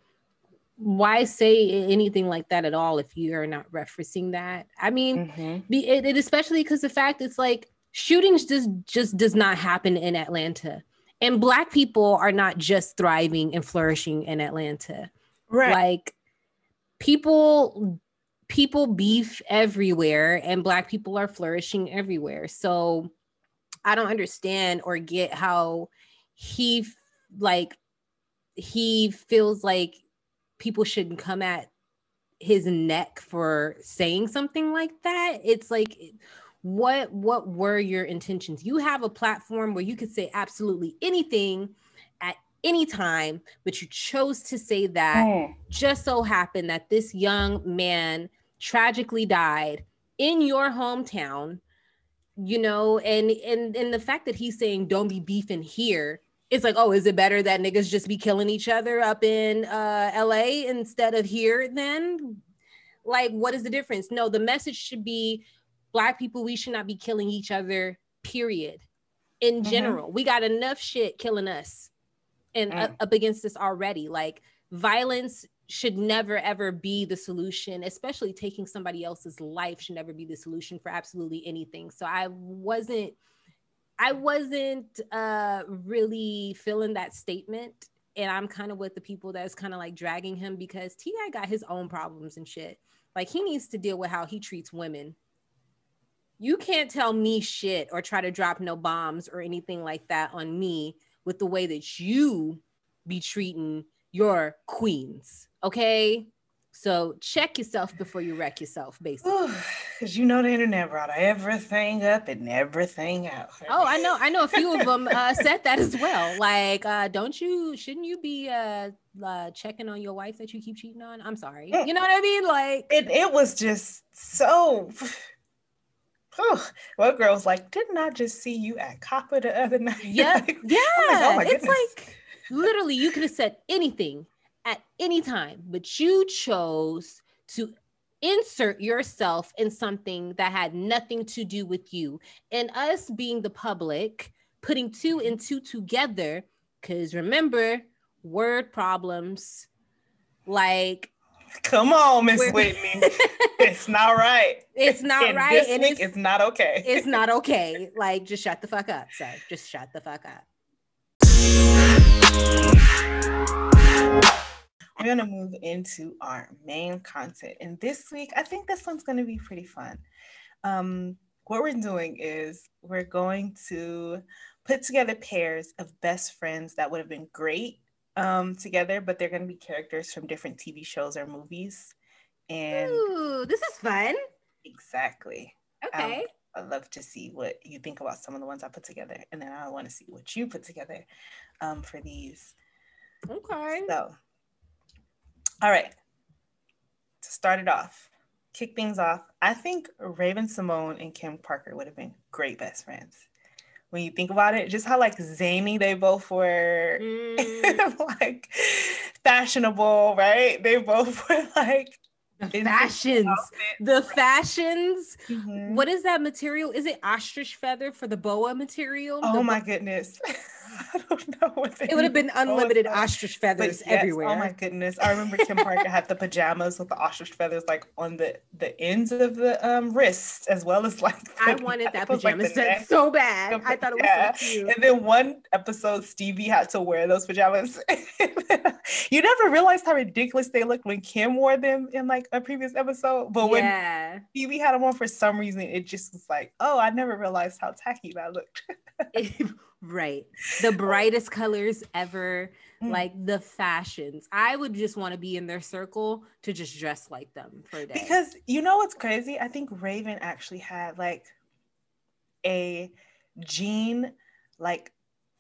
why say anything like that at all if you are not referencing that? I mean, mm-hmm. be, it, it especially because the fact it's like shootings just just does not happen in Atlanta and black people are not just thriving and flourishing in Atlanta. Right. Like people people beef everywhere and black people are flourishing everywhere. So I don't understand or get how he like he feels like people shouldn't come at his neck for saying something like that. It's like what what were your intentions? You have a platform where you could say absolutely anything at any time but you chose to say that mm. just so happened that this young man tragically died in your hometown you know and and and the fact that he's saying don't be beefing here it's like oh is it better that niggas just be killing each other up in uh la instead of here then? Like what is the difference? No the message should be black people we should not be killing each other period. In mm-hmm. general we got enough shit killing us and mm. up against us already. Like violence should never ever be the solution especially taking somebody else's life should never be the solution for absolutely anything. So i wasn't i wasn't uh really feeling that statement. And i'm kind of with the people that's kind of like dragging him because T.I. got his own problems and shit. Like he needs to deal with how he treats women you can't tell me shit or try to drop no bombs or anything like that on me with the way that you be treating your queens. Okay. So check yourself before you wreck yourself, basically. Because you know the internet brought everything up and everything out. Oh, I know. I know a few of them uh, said that as well. Like, uh, don't you? Shouldn't you be uh, uh, checking on your wife that you keep cheating on? I'm sorry. Mm. You know what I mean? Like, it. It was just so oh, well, girl's like, didn't I just see you at COPPA the other night? *laughs* Yeah, like, yeah. Like, oh it's like literally you could have said anything at any time, but you chose to insert yourself in something that had nothing to do with you. And us being the public, putting two and two together, because remember, word problems like Come on, Miss Whitney. *laughs* it's not right. It's not and right. and it's, it's not okay. It's not *laughs* okay. Like, just shut the fuck up. So just shut the fuck up. We're gonna move into our main content. And this week, I think this one's gonna be pretty fun. Um, what we're doing is we're going to put together pairs of best friends that would have been great um, together, but they're going to be characters from different TV shows or movies. And Ooh, this is fun. Exactly. Okay. Um, I'd love to see what you think about some of the ones I put together, and then I want to see what you put together um, for these. Okay. So, all right. To start it off, kick things off, I think Raven-Symoné and Kim Parker would have been great best friends. When you think about it, just how like zany they both were, mm. *laughs* like fashionable, right? They both *laughs* were like the fashions, the fashions. Mm-hmm. What is that material? Is it ostrich feather for the boa material? Oh the my bo- goodness. *laughs* *laughs* I don't know what it would have been unlimited ostrich feathers yes, everywhere. Oh my goodness. I remember Kim Parker had the pajamas with the ostrich feathers like on the the ends of the um wrists as well as like I wanted that pajama like set so bad. I thought it was yeah. so cute. And then one episode Stevie had to wear those pajamas. *laughs* you never realized how ridiculous they looked when Kim wore them in like a previous episode. But when yeah. Stevie had them on for some reason, it just was like, oh, I never realized how tacky that looked. Right. *laughs* The brightest colors ever, mm. like the fashions. I would just want to be in their circle to just dress like them for a day. Because you know what's crazy? I think Raven actually had like a jean like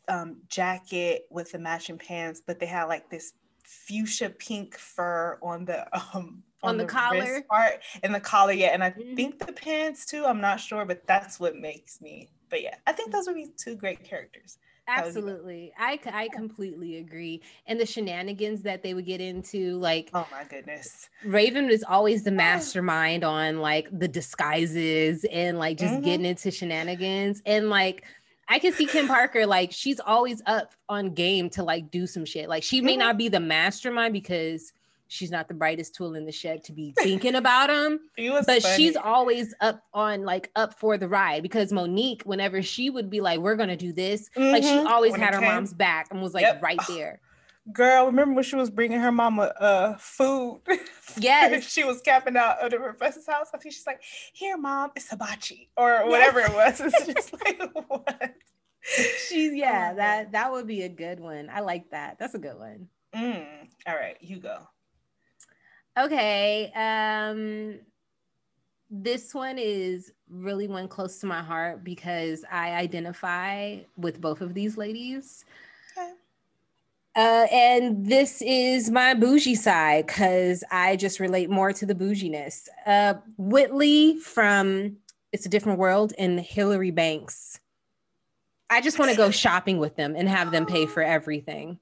um jacket with the matching pants, but they had like this fuchsia pink fur on the *laughs* um on, on the, the, collar part and the collar yeah and i mm-hmm. think the pants too i'm not sure but that's what makes me but yeah, I think those would be two great characters. Absolutely. I, I completely agree. And the shenanigans that they would get into, like, oh my goodness. Raven was always the mastermind on like the disguises and like just mm-hmm. getting into shenanigans. And like, I can see Kim Parker, like, she's always up on game to like do some shit. Like, she may mm-hmm. not be the mastermind because she's not the brightest tool in the shed to be *laughs* thinking about him. but funny. she's always up on like up for the ride because Monique, whenever she would be like, "We're gonna do this," mm-hmm. like she mm-hmm. always when had her came. mom's back and was like yep. right *sighs* there. Girl, remember when she was bringing her mama uh food? *laughs* Yes, she was camping out at her professor's house. I think she's like, "Here, mom, it's hibachi or whatever yes. it was." *laughs* It's just like what. She's yeah, that that would be a good one. I like that. That's a good one. Mm. All right, you go. Okay. Um this one is really one close to my heart because I identify with both of these ladies. Okay. Uh, and this is my bougie side because I just relate more to the bouginess. Uh, Whitley from It's a Different World and Hilary Banks. I just want to go *laughs* shopping with them and have them pay for everything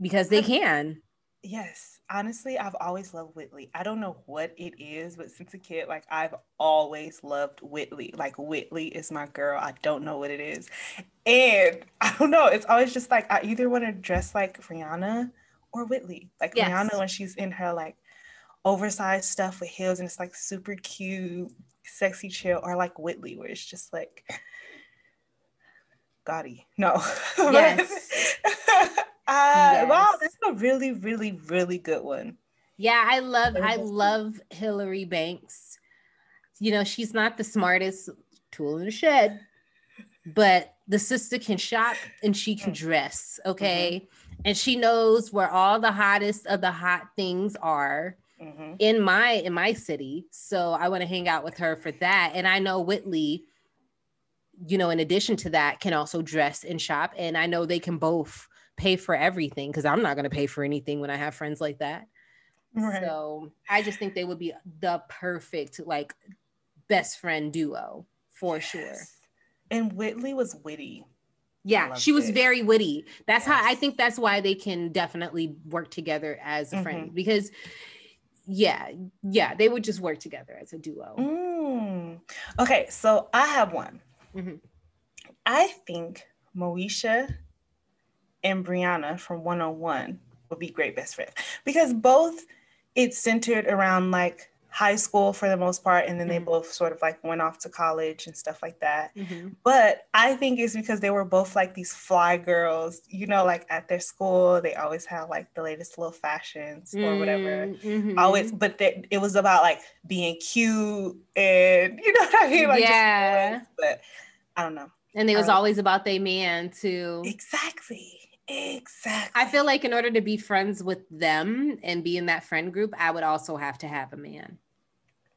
because they can. Yes honestly, I've always loved Whitley. I don't know what it is, but since a kid, like I've always loved Whitley. Like Whitley is my girl. I don't know what it is. And *laughs* I don't know. It's always just like I either want to dress like Rihanna or Whitley. Like yes. Rihanna when she's in her like oversized stuff with heels and it's like super cute, sexy chill, or like Whitley where it's just like *sighs* gaudy. No. *laughs* Yes. *laughs* Uh, yes. Wow, that's a really, really, really good one. Yeah, I love, I love Hilary Banks. You know, she's not the smartest tool in the shed, but the sister can shop and she can dress. Okay. Mm-hmm. And she knows where all the hottest of the hot things are. Mm-hmm. in my in my city so i want to hang out with her for that and i know whitley you know in addition to that can also dress and shop and i know they can both pay for everything because I'm not going to pay for anything when I have friends like that. Right. So I just think they would be the perfect like best friend duo for yes. sure. And Whitley was witty. Yeah, she was it. very witty. That's yes. how I think that's why they can definitely work together as a mm-hmm. friend because yeah, yeah, they would just work together as a duo. Mm. Okay, so I have one. Mm-hmm. I think Moesha and Breanna from 101 would be great best friends because both it's centered around like high school for the most part and then mm-hmm. they both sort of like went off to college and stuff like that mm-hmm. but i think it's because they were both like these fly girls you know like at their school they always had like the latest little fashions or whatever mm-hmm. always but they, it was about like being cute and *laughs* you know what i mean like yeah but i don't know And it was always about their man too. Exactly. Exactly. I feel like in order to be friends with them and be in that friend group, I would also have to have a man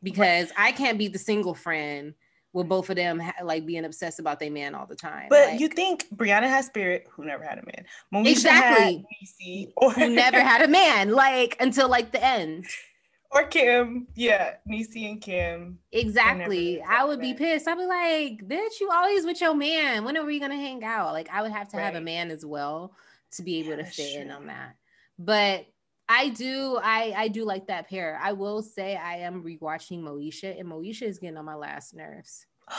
because I can't be the single friend with both of them like being obsessed about their man all the time. But like, you think Breanna has spirit, who never had a man. Moesha exactly. Niecy, or who never *laughs* had a man, like until like the end. Or Kim, yeah, Niecy and Kim. Exactly. I would be pissed. I'd be like, bitch, you always with your man. When are we gonna hang out? Like, I would have to right. have a man as well to be able yeah, to fit in on that. But I do, I I do like that pair. I will say I am rewatching Moesha, and Moesha is getting on my last nerves. *gasps* okay,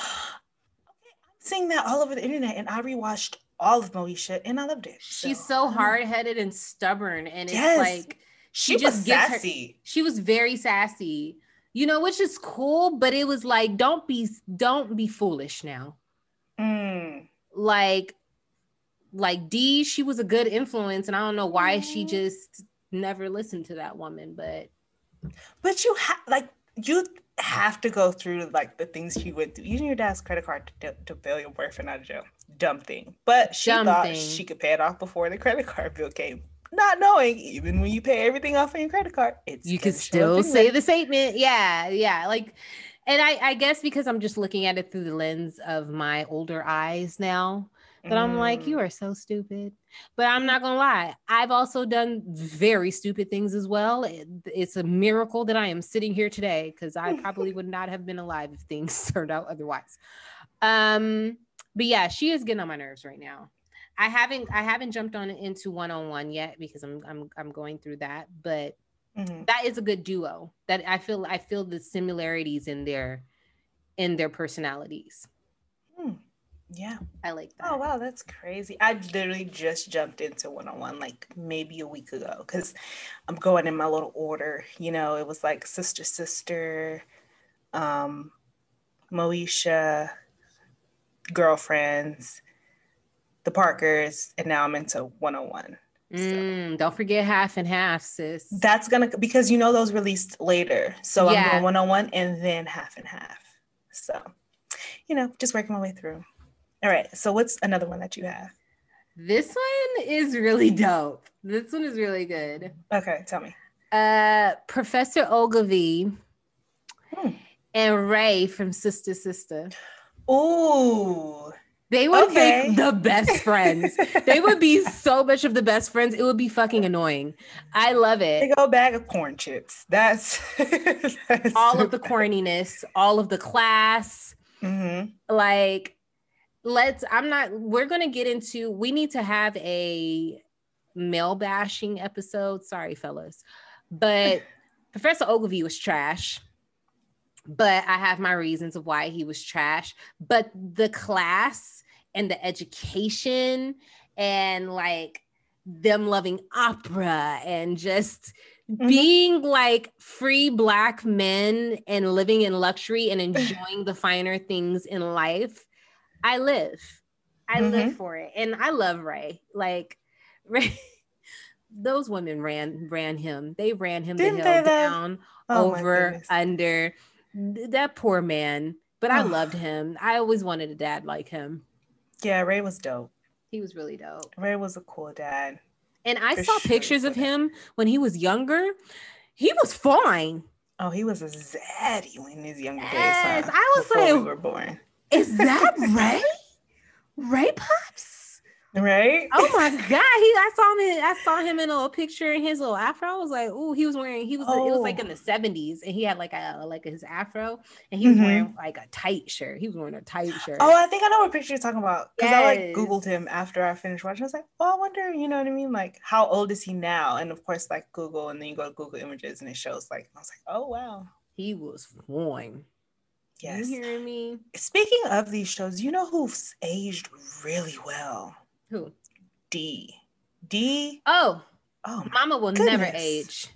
I'm seeing that all over the internet, and I rewatched all of Moesha, and I loved it. So. She's so hard headed and stubborn, and yes. it's like she, she just gets sassy. Her, she was very sassy, you know, which is cool, but it was like, don't be, don't be foolish now. Mm. Like, like D, she was a good influence, and I don't know why mm. she just never listened to that woman, but but you have like you have to go through like the things she went through. Using your dad's credit card to, to bail your boyfriend out of jail, dumb thing. But she dumb thought thing. she could pay it off before the credit card bill came. Not knowing, even when you pay everything off on your credit card, it's you can still say the statement. Yeah, yeah, like. And I, I guess because I'm just looking at it through the lens of my older eyes now, that mm. I'm like, you mm. are so stupid. But I'm not gonna lie, I've also done very stupid things as well. It, it's a miracle that I am sitting here today because I *laughs* probably would not have been alive if things *laughs* turned out otherwise. Um, but yeah, she is getting on my nerves right now. I haven't I haven't jumped on into one on one yet because I'm I'm I'm going through that, but mm-hmm. that is a good duo. That I feel I feel the similarities in their in their personalities. Yeah. I like that. Oh wow, that's crazy. I literally just jumped into one on one like maybe a week ago because I'm going in my little order. You know, it was like sister, sister, um, Moesha, girlfriends, the Parkers, and now I'm into one on one. Mm, don't forget half and half, sis. That's gonna because you know those released later. So yeah. I'm going one on one and then half and half. So, you know, just working my way through. All right. So what's another one that you have? This one is really dope. This one is really good. Okay, tell me. Uh Professor Oglevee hmm. and Ray from Sister Sister. Ooh. They would okay. be the best friends. they would be *laughs* so much of the best friends. It would be fucking annoying. I love it. They go bag of corn chips. That's, *laughs* that's all of the corniness, all of the class. Mm-hmm. Like let's i'm not we're going to get into we need to have a male bashing episode sorry fellas but *laughs* professor oglevee was trash but i have my reasons of why he was trash but the class and the education and like them loving opera and just mm-hmm. being like free black men and living in luxury and *laughs* enjoying the finer things in life I live. I mm-hmm. live for it. And I love Ray. Like *laughs* Ray, those women ran ran him. They ran him Didn't the hill down, oh, over, under. That poor man. But I loved him. I always wanted a dad like him. Yeah, Ray was dope. He was really dope. Ray was a cool dad. And I saw sure pictures of him when he was younger. He was fine. Oh, he was a zaddy in his younger yes, days. Huh? I was Before like, we were born. Is that *laughs* Ray? Ray Pops? Right? Oh my god! He I saw him. I saw him in a little picture in his little afro. I was like, oh, he was wearing. He was. Oh. It was like in the seventies, and he had like a like his afro, and he was mm-hmm. wearing like a tight shirt. He was wearing a tight shirt. Oh, I think I know what picture you're talking about because yes. I like googled him after I finished watching. I was like, oh, I wonder. You know what I mean? Like, how old is he now? And of course, like Google, and then you go to Google Images, and it shows like I was like, oh wow, he was fine. Yes. You hearing me? Speaking of these shows, you know who's aged really well? Who? D. D. Oh. Oh. Mama will goodness. never age.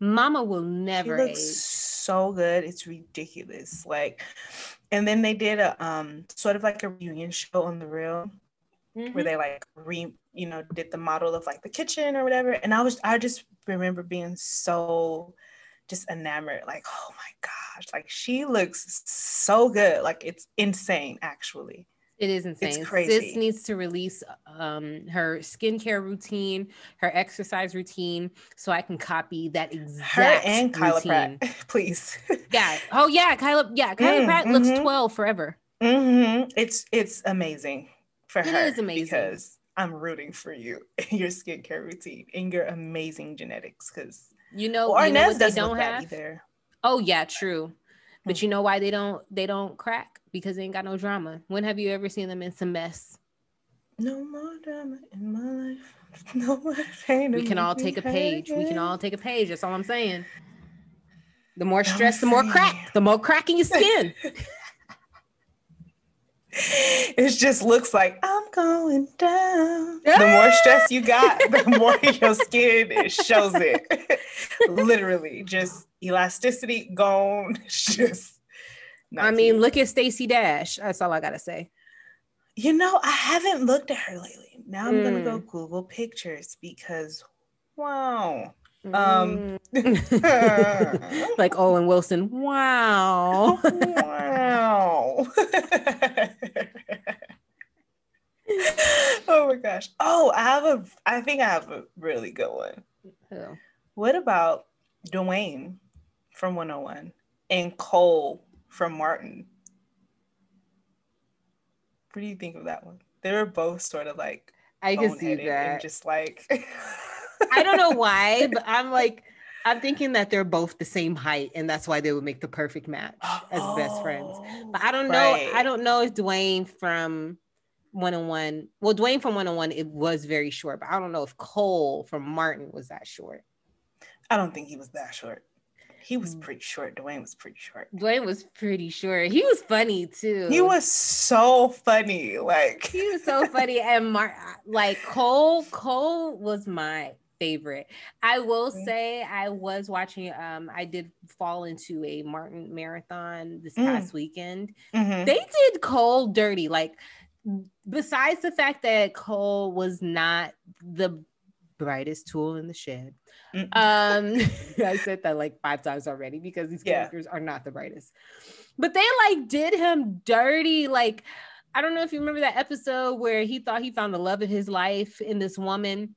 Mama will never she looks age. So good. It's ridiculous. Like, and then they did a um sort of like a reunion show on the real mm-hmm. where they like re you know did the model of like the kitchen or whatever. And I was I just remember being so just enamored, like, oh my gosh, like she looks so good. Like it's insane, actually. It is insane. It's crazy. Sis needs to release um, her skincare routine, her exercise routine, so I can copy that exact. Her and Kyla routine. Pratt, *laughs* please. yeah. Oh yeah, Kyla. Yeah, Kyla mm, Pratt mm-hmm. looks twelve forever. Mm-hmm. It's it's amazing for it her. It is amazing because I'm rooting for you in *laughs* your skincare routine and your amazing genetics. Because you know, well, you know what they don't have. Either. Oh yeah, true. But hmm. you know why they don't they don't crack because they ain't got no drama. When have you ever seen them in some mess? No more drama in my life. *laughs* No more pain. We can all take a page. We can all take a page. That's all I'm saying. The more stress, the more crack. The more crack in your skin. *laughs* it just looks like I'm going down. The more stress you got, *laughs* the more your skin shows it. Literally, just elasticity gone. Just. I mean, look at Stacey Dash. That's all I gotta say. You know, I haven't looked at her lately. Now I'm mm. gonna go mm. Google pictures because, wow. Um, mm. *laughs* *laughs* like Owen Wilson. Wow. wow. *laughs* oh my gosh. Oh, I have a I think I have a really good one. Who? What about Dwayne from 101 and Cole from Martin? What do you think of that one? They were both sort of like I can see that. And just like *laughs* I don't know why, but I'm like, I'm thinking that they're both the same height, and that's why they would make the perfect match as oh, best friends. Oh, but I don't know. Right. I don't know if Dwayne from one on one. Well, Dwayne from one on one, it was very short, but I don't know if Cole from Martin was that short. I don't think he was that short. He was mm. pretty short. Dwayne was pretty short. Dwayne was pretty short. He was funny too. He was so funny. Like he was so funny. *laughs* And Mark, like Cole, Cole was my favorite. I will mm-hmm. say I was watching um I did fall into a Martin marathon this mm. past weekend. Mm-hmm. They did Cole dirty. Like besides the fact that Cole was not the brightest tool in the shed. Um *laughs* *laughs* I said that like five times already because these characters yeah. are not the brightest. But they like did him dirty like I don't know if you remember that episode where he thought he found the love of his life in this woman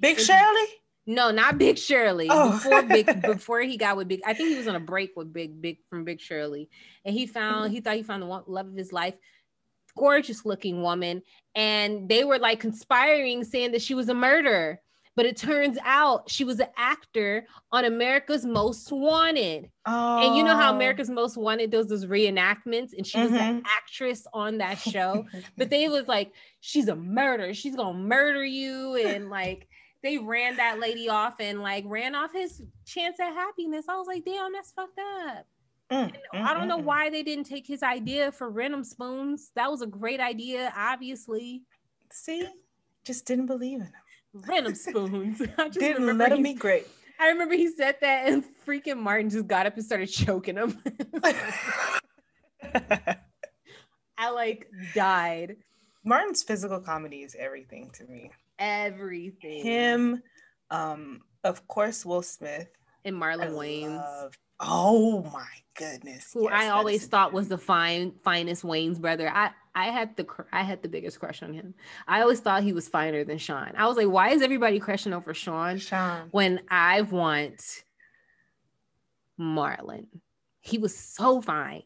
Big Shirley? No, not Big Shirley. Oh. Before Big, *laughs* before he got with Big, I think he was on a break with Big, Big from Big Shirley, and he found he thought he found the one, love of his life. Gorgeous looking woman, and they were like conspiring, saying that she was a murderer. But it turns out she was an actor on America's Most Wanted. Oh. And you know how oh. America's Most Wanted does those reenactments, and she mm-hmm. was an actress on that *laughs* show. but they was like, she's a murderer. She's gonna murder you, and *laughs* like they ran that lady off and like ran off his chance at happiness. I was like, damn, that's fucked up. Mm, mm, I don't know mm, mm. why they didn't take his idea for random spoons. That was a great idea, obviously. See, just didn't believe in him. Random spoons. *laughs* I just didn't let him be great. I remember he said that, and freaking Martin just got up and started choking him. *laughs* I like died. Martin's physical comedy is everything to me everything. Him, um, of course, Will Smith and Marlon Wayans. Oh my goodness! Who yes, I always thought was the fine finest Wayans brother. I I had the I had the biggest crush on him. I always thought he was finer than Shawn. I was like, why is everybody crushing over Shawn? Sean. When I want Marlon, he was so fine.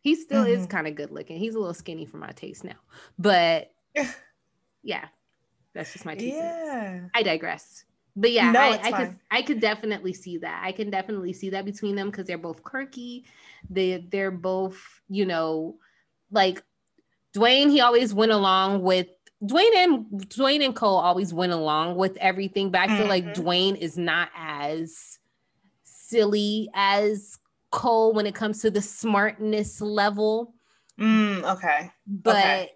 He still mm-hmm. is kind of good looking. He's a little skinny for my taste now, but *laughs* yeah, that's just my two yeah. cents. I digress. But yeah, no, I, I could I could definitely see that. I can definitely see that between them because they're both quirky. They they're both, you know, like Dwayne, he always went along with Dwayne and Dwayne and Cole always went along with everything, but I feel mm-hmm. like Dwayne is not as silly as Cole when it comes to the smartness level. Mm, okay. But okay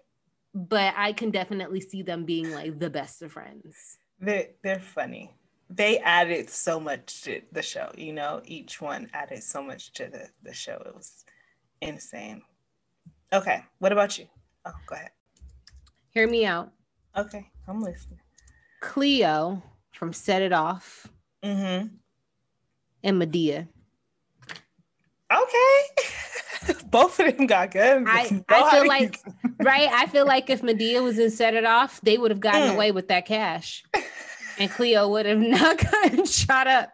but I can definitely see them being like the best of friends. They they're funny. They added so much to the show, you know, each one added so much to the, the show. It was insane. Okay, what about you? Oh, go ahead. Hear me out. Okay, I'm listening. Cleo from Set It Off. Mm-hmm. And Madea. Okay. *laughs* both of them got good. I, I feel like right? I feel like if Madea was in Set It Off, they would have gotten mm. away with that cash. And Cleo would have *laughs* not gotten shot up.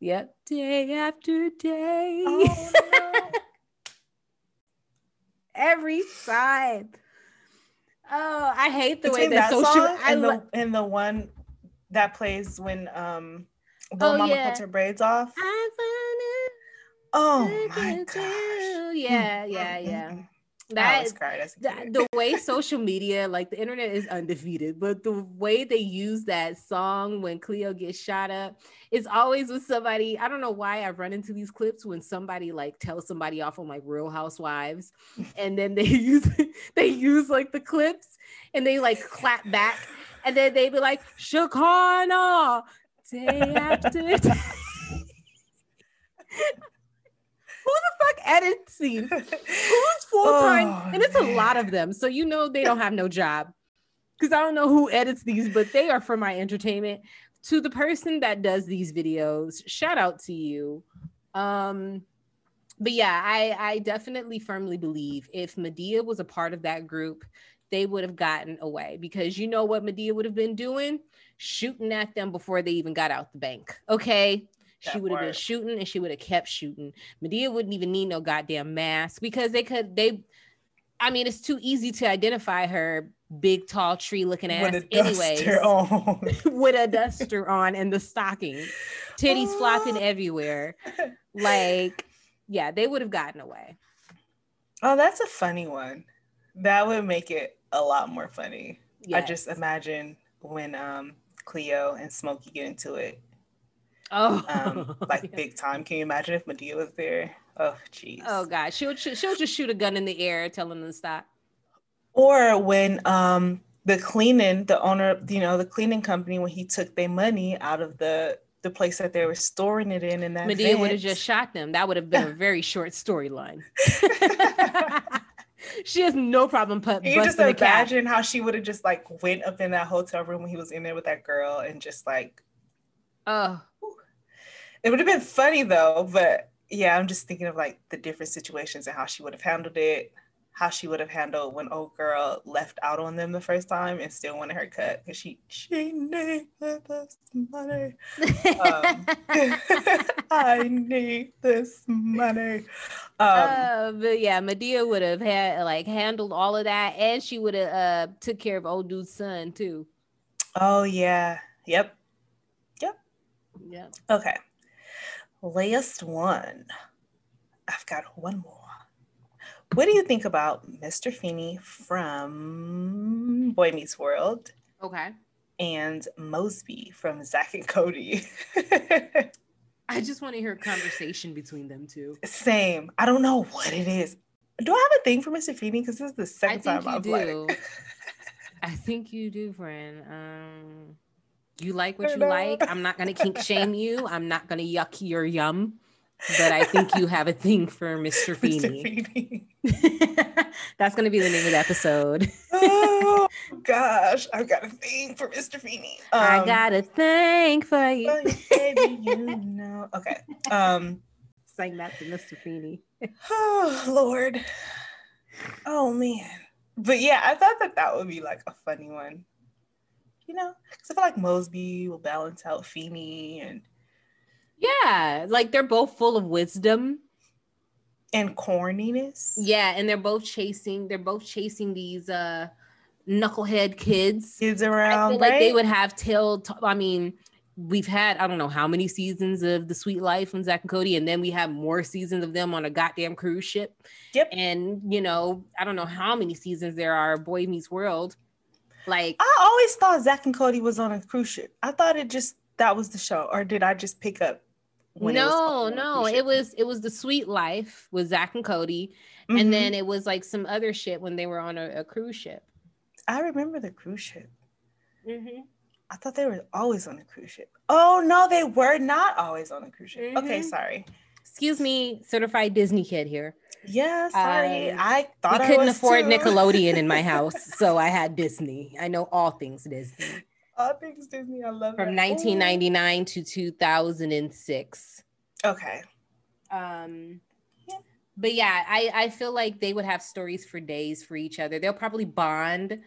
Yep, day after day. Oh, no. *laughs* Every time. Oh, I hate the Between way that, that social song and, lo- the, and the one that plays when um the oh, mama yeah. cuts her braids off. Oh my gosh. Mm, yeah, mm, yeah, mm, yeah. That, that the way *laughs* social media, like the internet is undefeated, but the way they use that song when Cleo gets shot up is always with somebody. I don't know why I run into these clips when somebody like tells somebody off on like Real Housewives, *laughs* and then they use *laughs* they use like the clips and they like clap back, and then they be like Shekinah day after the fuck edits these? Who's full time? Oh, and it's man. a lot of them. So you know they don't have no job. Because I don't know who edits these, but they are for my entertainment. To the person that does these videos, shout out to you. Um, but yeah, I, I definitely firmly believe if Madea was a part of that group, they would have gotten away because you know what Madea would have been doing? Shooting at them before they even got out the bank. Okay she would have been shooting and she would have kept shooting. Madea wouldn't even need no goddamn mask because they could they I mean it's too easy to identify her big tall tree looking ass anyway *laughs* *laughs* with a duster on and the stockings. Titties flopping everywhere. Like yeah they would have gotten away. Oh that's a funny one. That would make it a lot more funny. Yes. i just imagine when um cleo and smokey get into it Oh, um, *laughs* like yeah. big time. Can you imagine if Madea was there? Oh, jeez. Oh God, she'll she'll just shoot a gun in the air, telling them to stop. Or when um the cleaning, the owner, you know, the cleaning company, when he took their money out of the the place that they were storing it in, and that Medea would have just shot them. That would have been a *laughs* very short storyline. *laughs* she has no problem put. You just imagine how she would have just like went up in that hotel room when he was in there with that girl and just like, oh, it would have been funny though, but yeah, I'm just thinking of like the different situations and how she would have handled it, how she would have handled when old girl left out on them the first time and still wanted her cut because she she needed this money. um, *laughs* I need this money. Um, uh, but yeah, Madea would have had like handled all of that, and she would have uh, took care of old dude's son too. Oh yeah, yep, yep, yeah. Okay, Last one. I've got one more. What do you think about Mr. Feeney from Boy Meets World? Okay. And Moseby from Zack and Cody. *laughs* I just want to hear a conversation between them two. Same. I don't know what it is. Do I have a thing for Mr. Feeney? Because this is the second time I've do. like. *laughs* I think you do, friend. Um, you like what you like. I'm not gonna kink *laughs* shame you. I'm not gonna yuck your yum. But I think you have a thing for Mr. Feeney. *laughs* That's gonna be the name of the episode. oh *laughs* gosh, I've got a thing for Mr. Feeney. Um, I got a thing for you. baby, you know. Okay. Um sang that to Mr. Feeney. oh *sighs* Lord. Oh man. But yeah, I thought that that would be like a funny one you know, because I feel like Moseby will balance out Feeney and yeah, like they're both full of wisdom and corniness. Yeah, and they're both chasing. They're both chasing these uh knucklehead kids. Kids around, like they would have till. T- I mean, we've had I don't know how many seasons of the Suite Life on Zack and Cody, and then we have more seasons of them on a goddamn cruise ship. Yep. And you know, I don't know how many seasons there are. Boy Meets World. Like I always thought Zack and Cody was on a cruise ship. I thought it just that was the show, or did I just pick up? no, it no, it was it was the Suite Life with Zack and Cody, mm-hmm. and then it was like some other shit when they were on a, a cruise ship. I remember the cruise ship. Mm-hmm. I thought they were always on a cruise ship. Oh no, they were not always on a cruise ship. Mm-hmm. Okay, sorry. Excuse me, certified Disney kid here. Yeah, sorry. I thought we couldn't afford too. Nickelodeon in my *laughs* house, so I had Disney. I know all things Disney. All things Disney. I love From 1999 Ooh. to 2006. Okay. Um, yeah. but yeah, I I feel like they would have stories for days for each other. They'll probably bond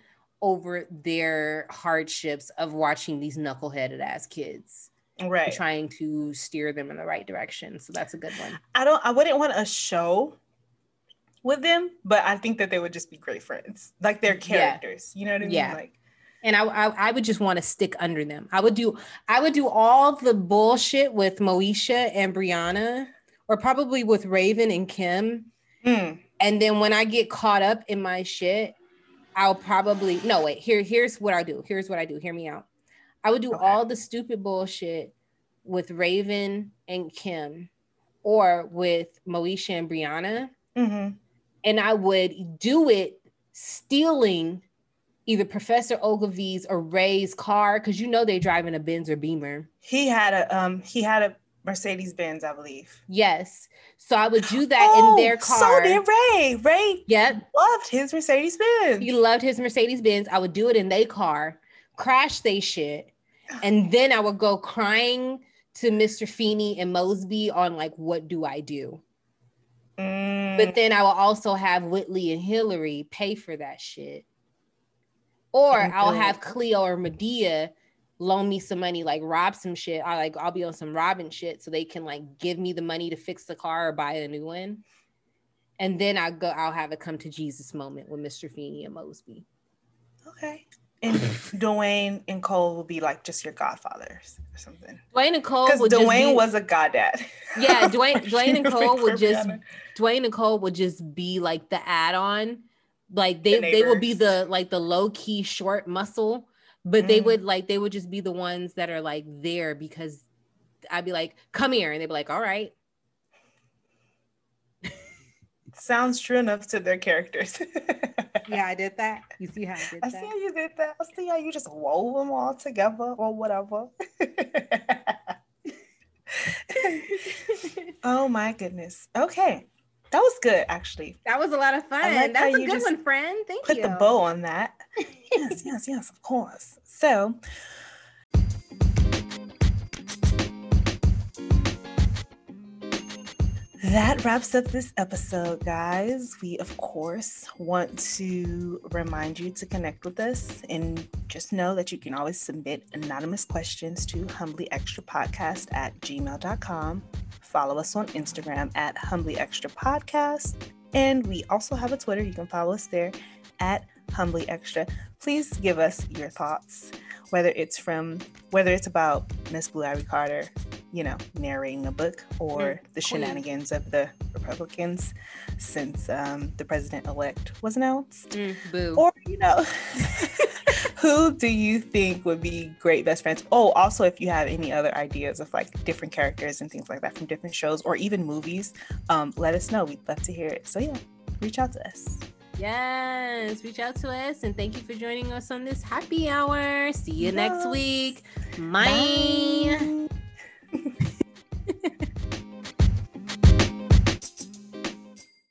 over their hardships of watching these knuckleheaded ass kids right trying to steer them in the right direction so that's a good one i don't i wouldn't want a show with them but i think that they would just be great friends like their characters yeah. you know what i mean yeah. like and I, I, I would just want to stick under them. I would do I would do all the bullshit with Moesha and Breanna, or probably with Raven and Kim. Mm. And then when I get caught up in my shit, I'll probably no wait. Here here's what I do. Here's what I do. Hear me out. I would do okay. all the stupid bullshit with Raven and Kim, or with Moesha and Breanna, mm-hmm. and I would do it stealing either Professor Oglevee's or Ray's car because you know they're driving a Benz or Beamer. He had a um he had a Mercedes Benz, I believe. Yes. So I would do that oh, in their car. So did Ray. Ray yep. loved his Mercedes Benz. He loved his Mercedes Benz. I would do it in their car, crash they shit. And then I would go crying to Mr. Feeney and Moseby on like, what do I do? Mm. But then I will also have Whitley and Hilary pay for that shit. Or okay. I'll have Cleo or Madea loan me some money, like rob some shit. I like I'll be on some robbing shit so they can like give me the money to fix the car or buy a new one. And then I go, I'll have a come to Jesus moment with Mr. Feeney and Moseby. Okay. And Dwayne and Cole will be like just your godfathers or something. Dwayne and Cole because Dwayne be, was a goddad. Yeah, Dwayne *laughs* Dwayne and Cole would just Dwayne and Cole would just be like the add-on. Like they the they would be the like the low key short muscle but mm. they would like they would just be the ones that are like there because I'd be like, come here, and they'd be like, all right. Sounds true enough to their characters. *laughs* yeah, I did that. You see how I did I that? I see how you did that. I see how you just wove them all together or whatever. *laughs* oh my goodness. Okay. That was good, actually. That was a lot of fun. Like That's a good one, friend. Thank put you. Put the bow on that. *laughs* yes, yes, yes, of course. So, that wraps up this episode, guys. We, of course, want to remind you to connect with us and just know that you can always submit anonymous questions to humbly extra podcast at gmail.com follow us on Instagram at Humbly Extra Podcast. And we also have a Twitter. You can follow us there at Humbly Extra. Please give us your thoughts, whether it's from whether it's about Miss Blue Ivy Carter, you know, narrating a book, or mm, the shenanigans of the Republicans since um, the president elect was announced, mm, or you know. *laughs* who do you think would be great best friends? Oh, also, if you have any other ideas of like different characters and things like that from different shows or even movies, um, let us know. We'd love to hear it. So, yeah, reach out to us. Yes, reach out to us and thank you for joining us on this happy hour. See you yes. next week. Bye. Bye. *laughs*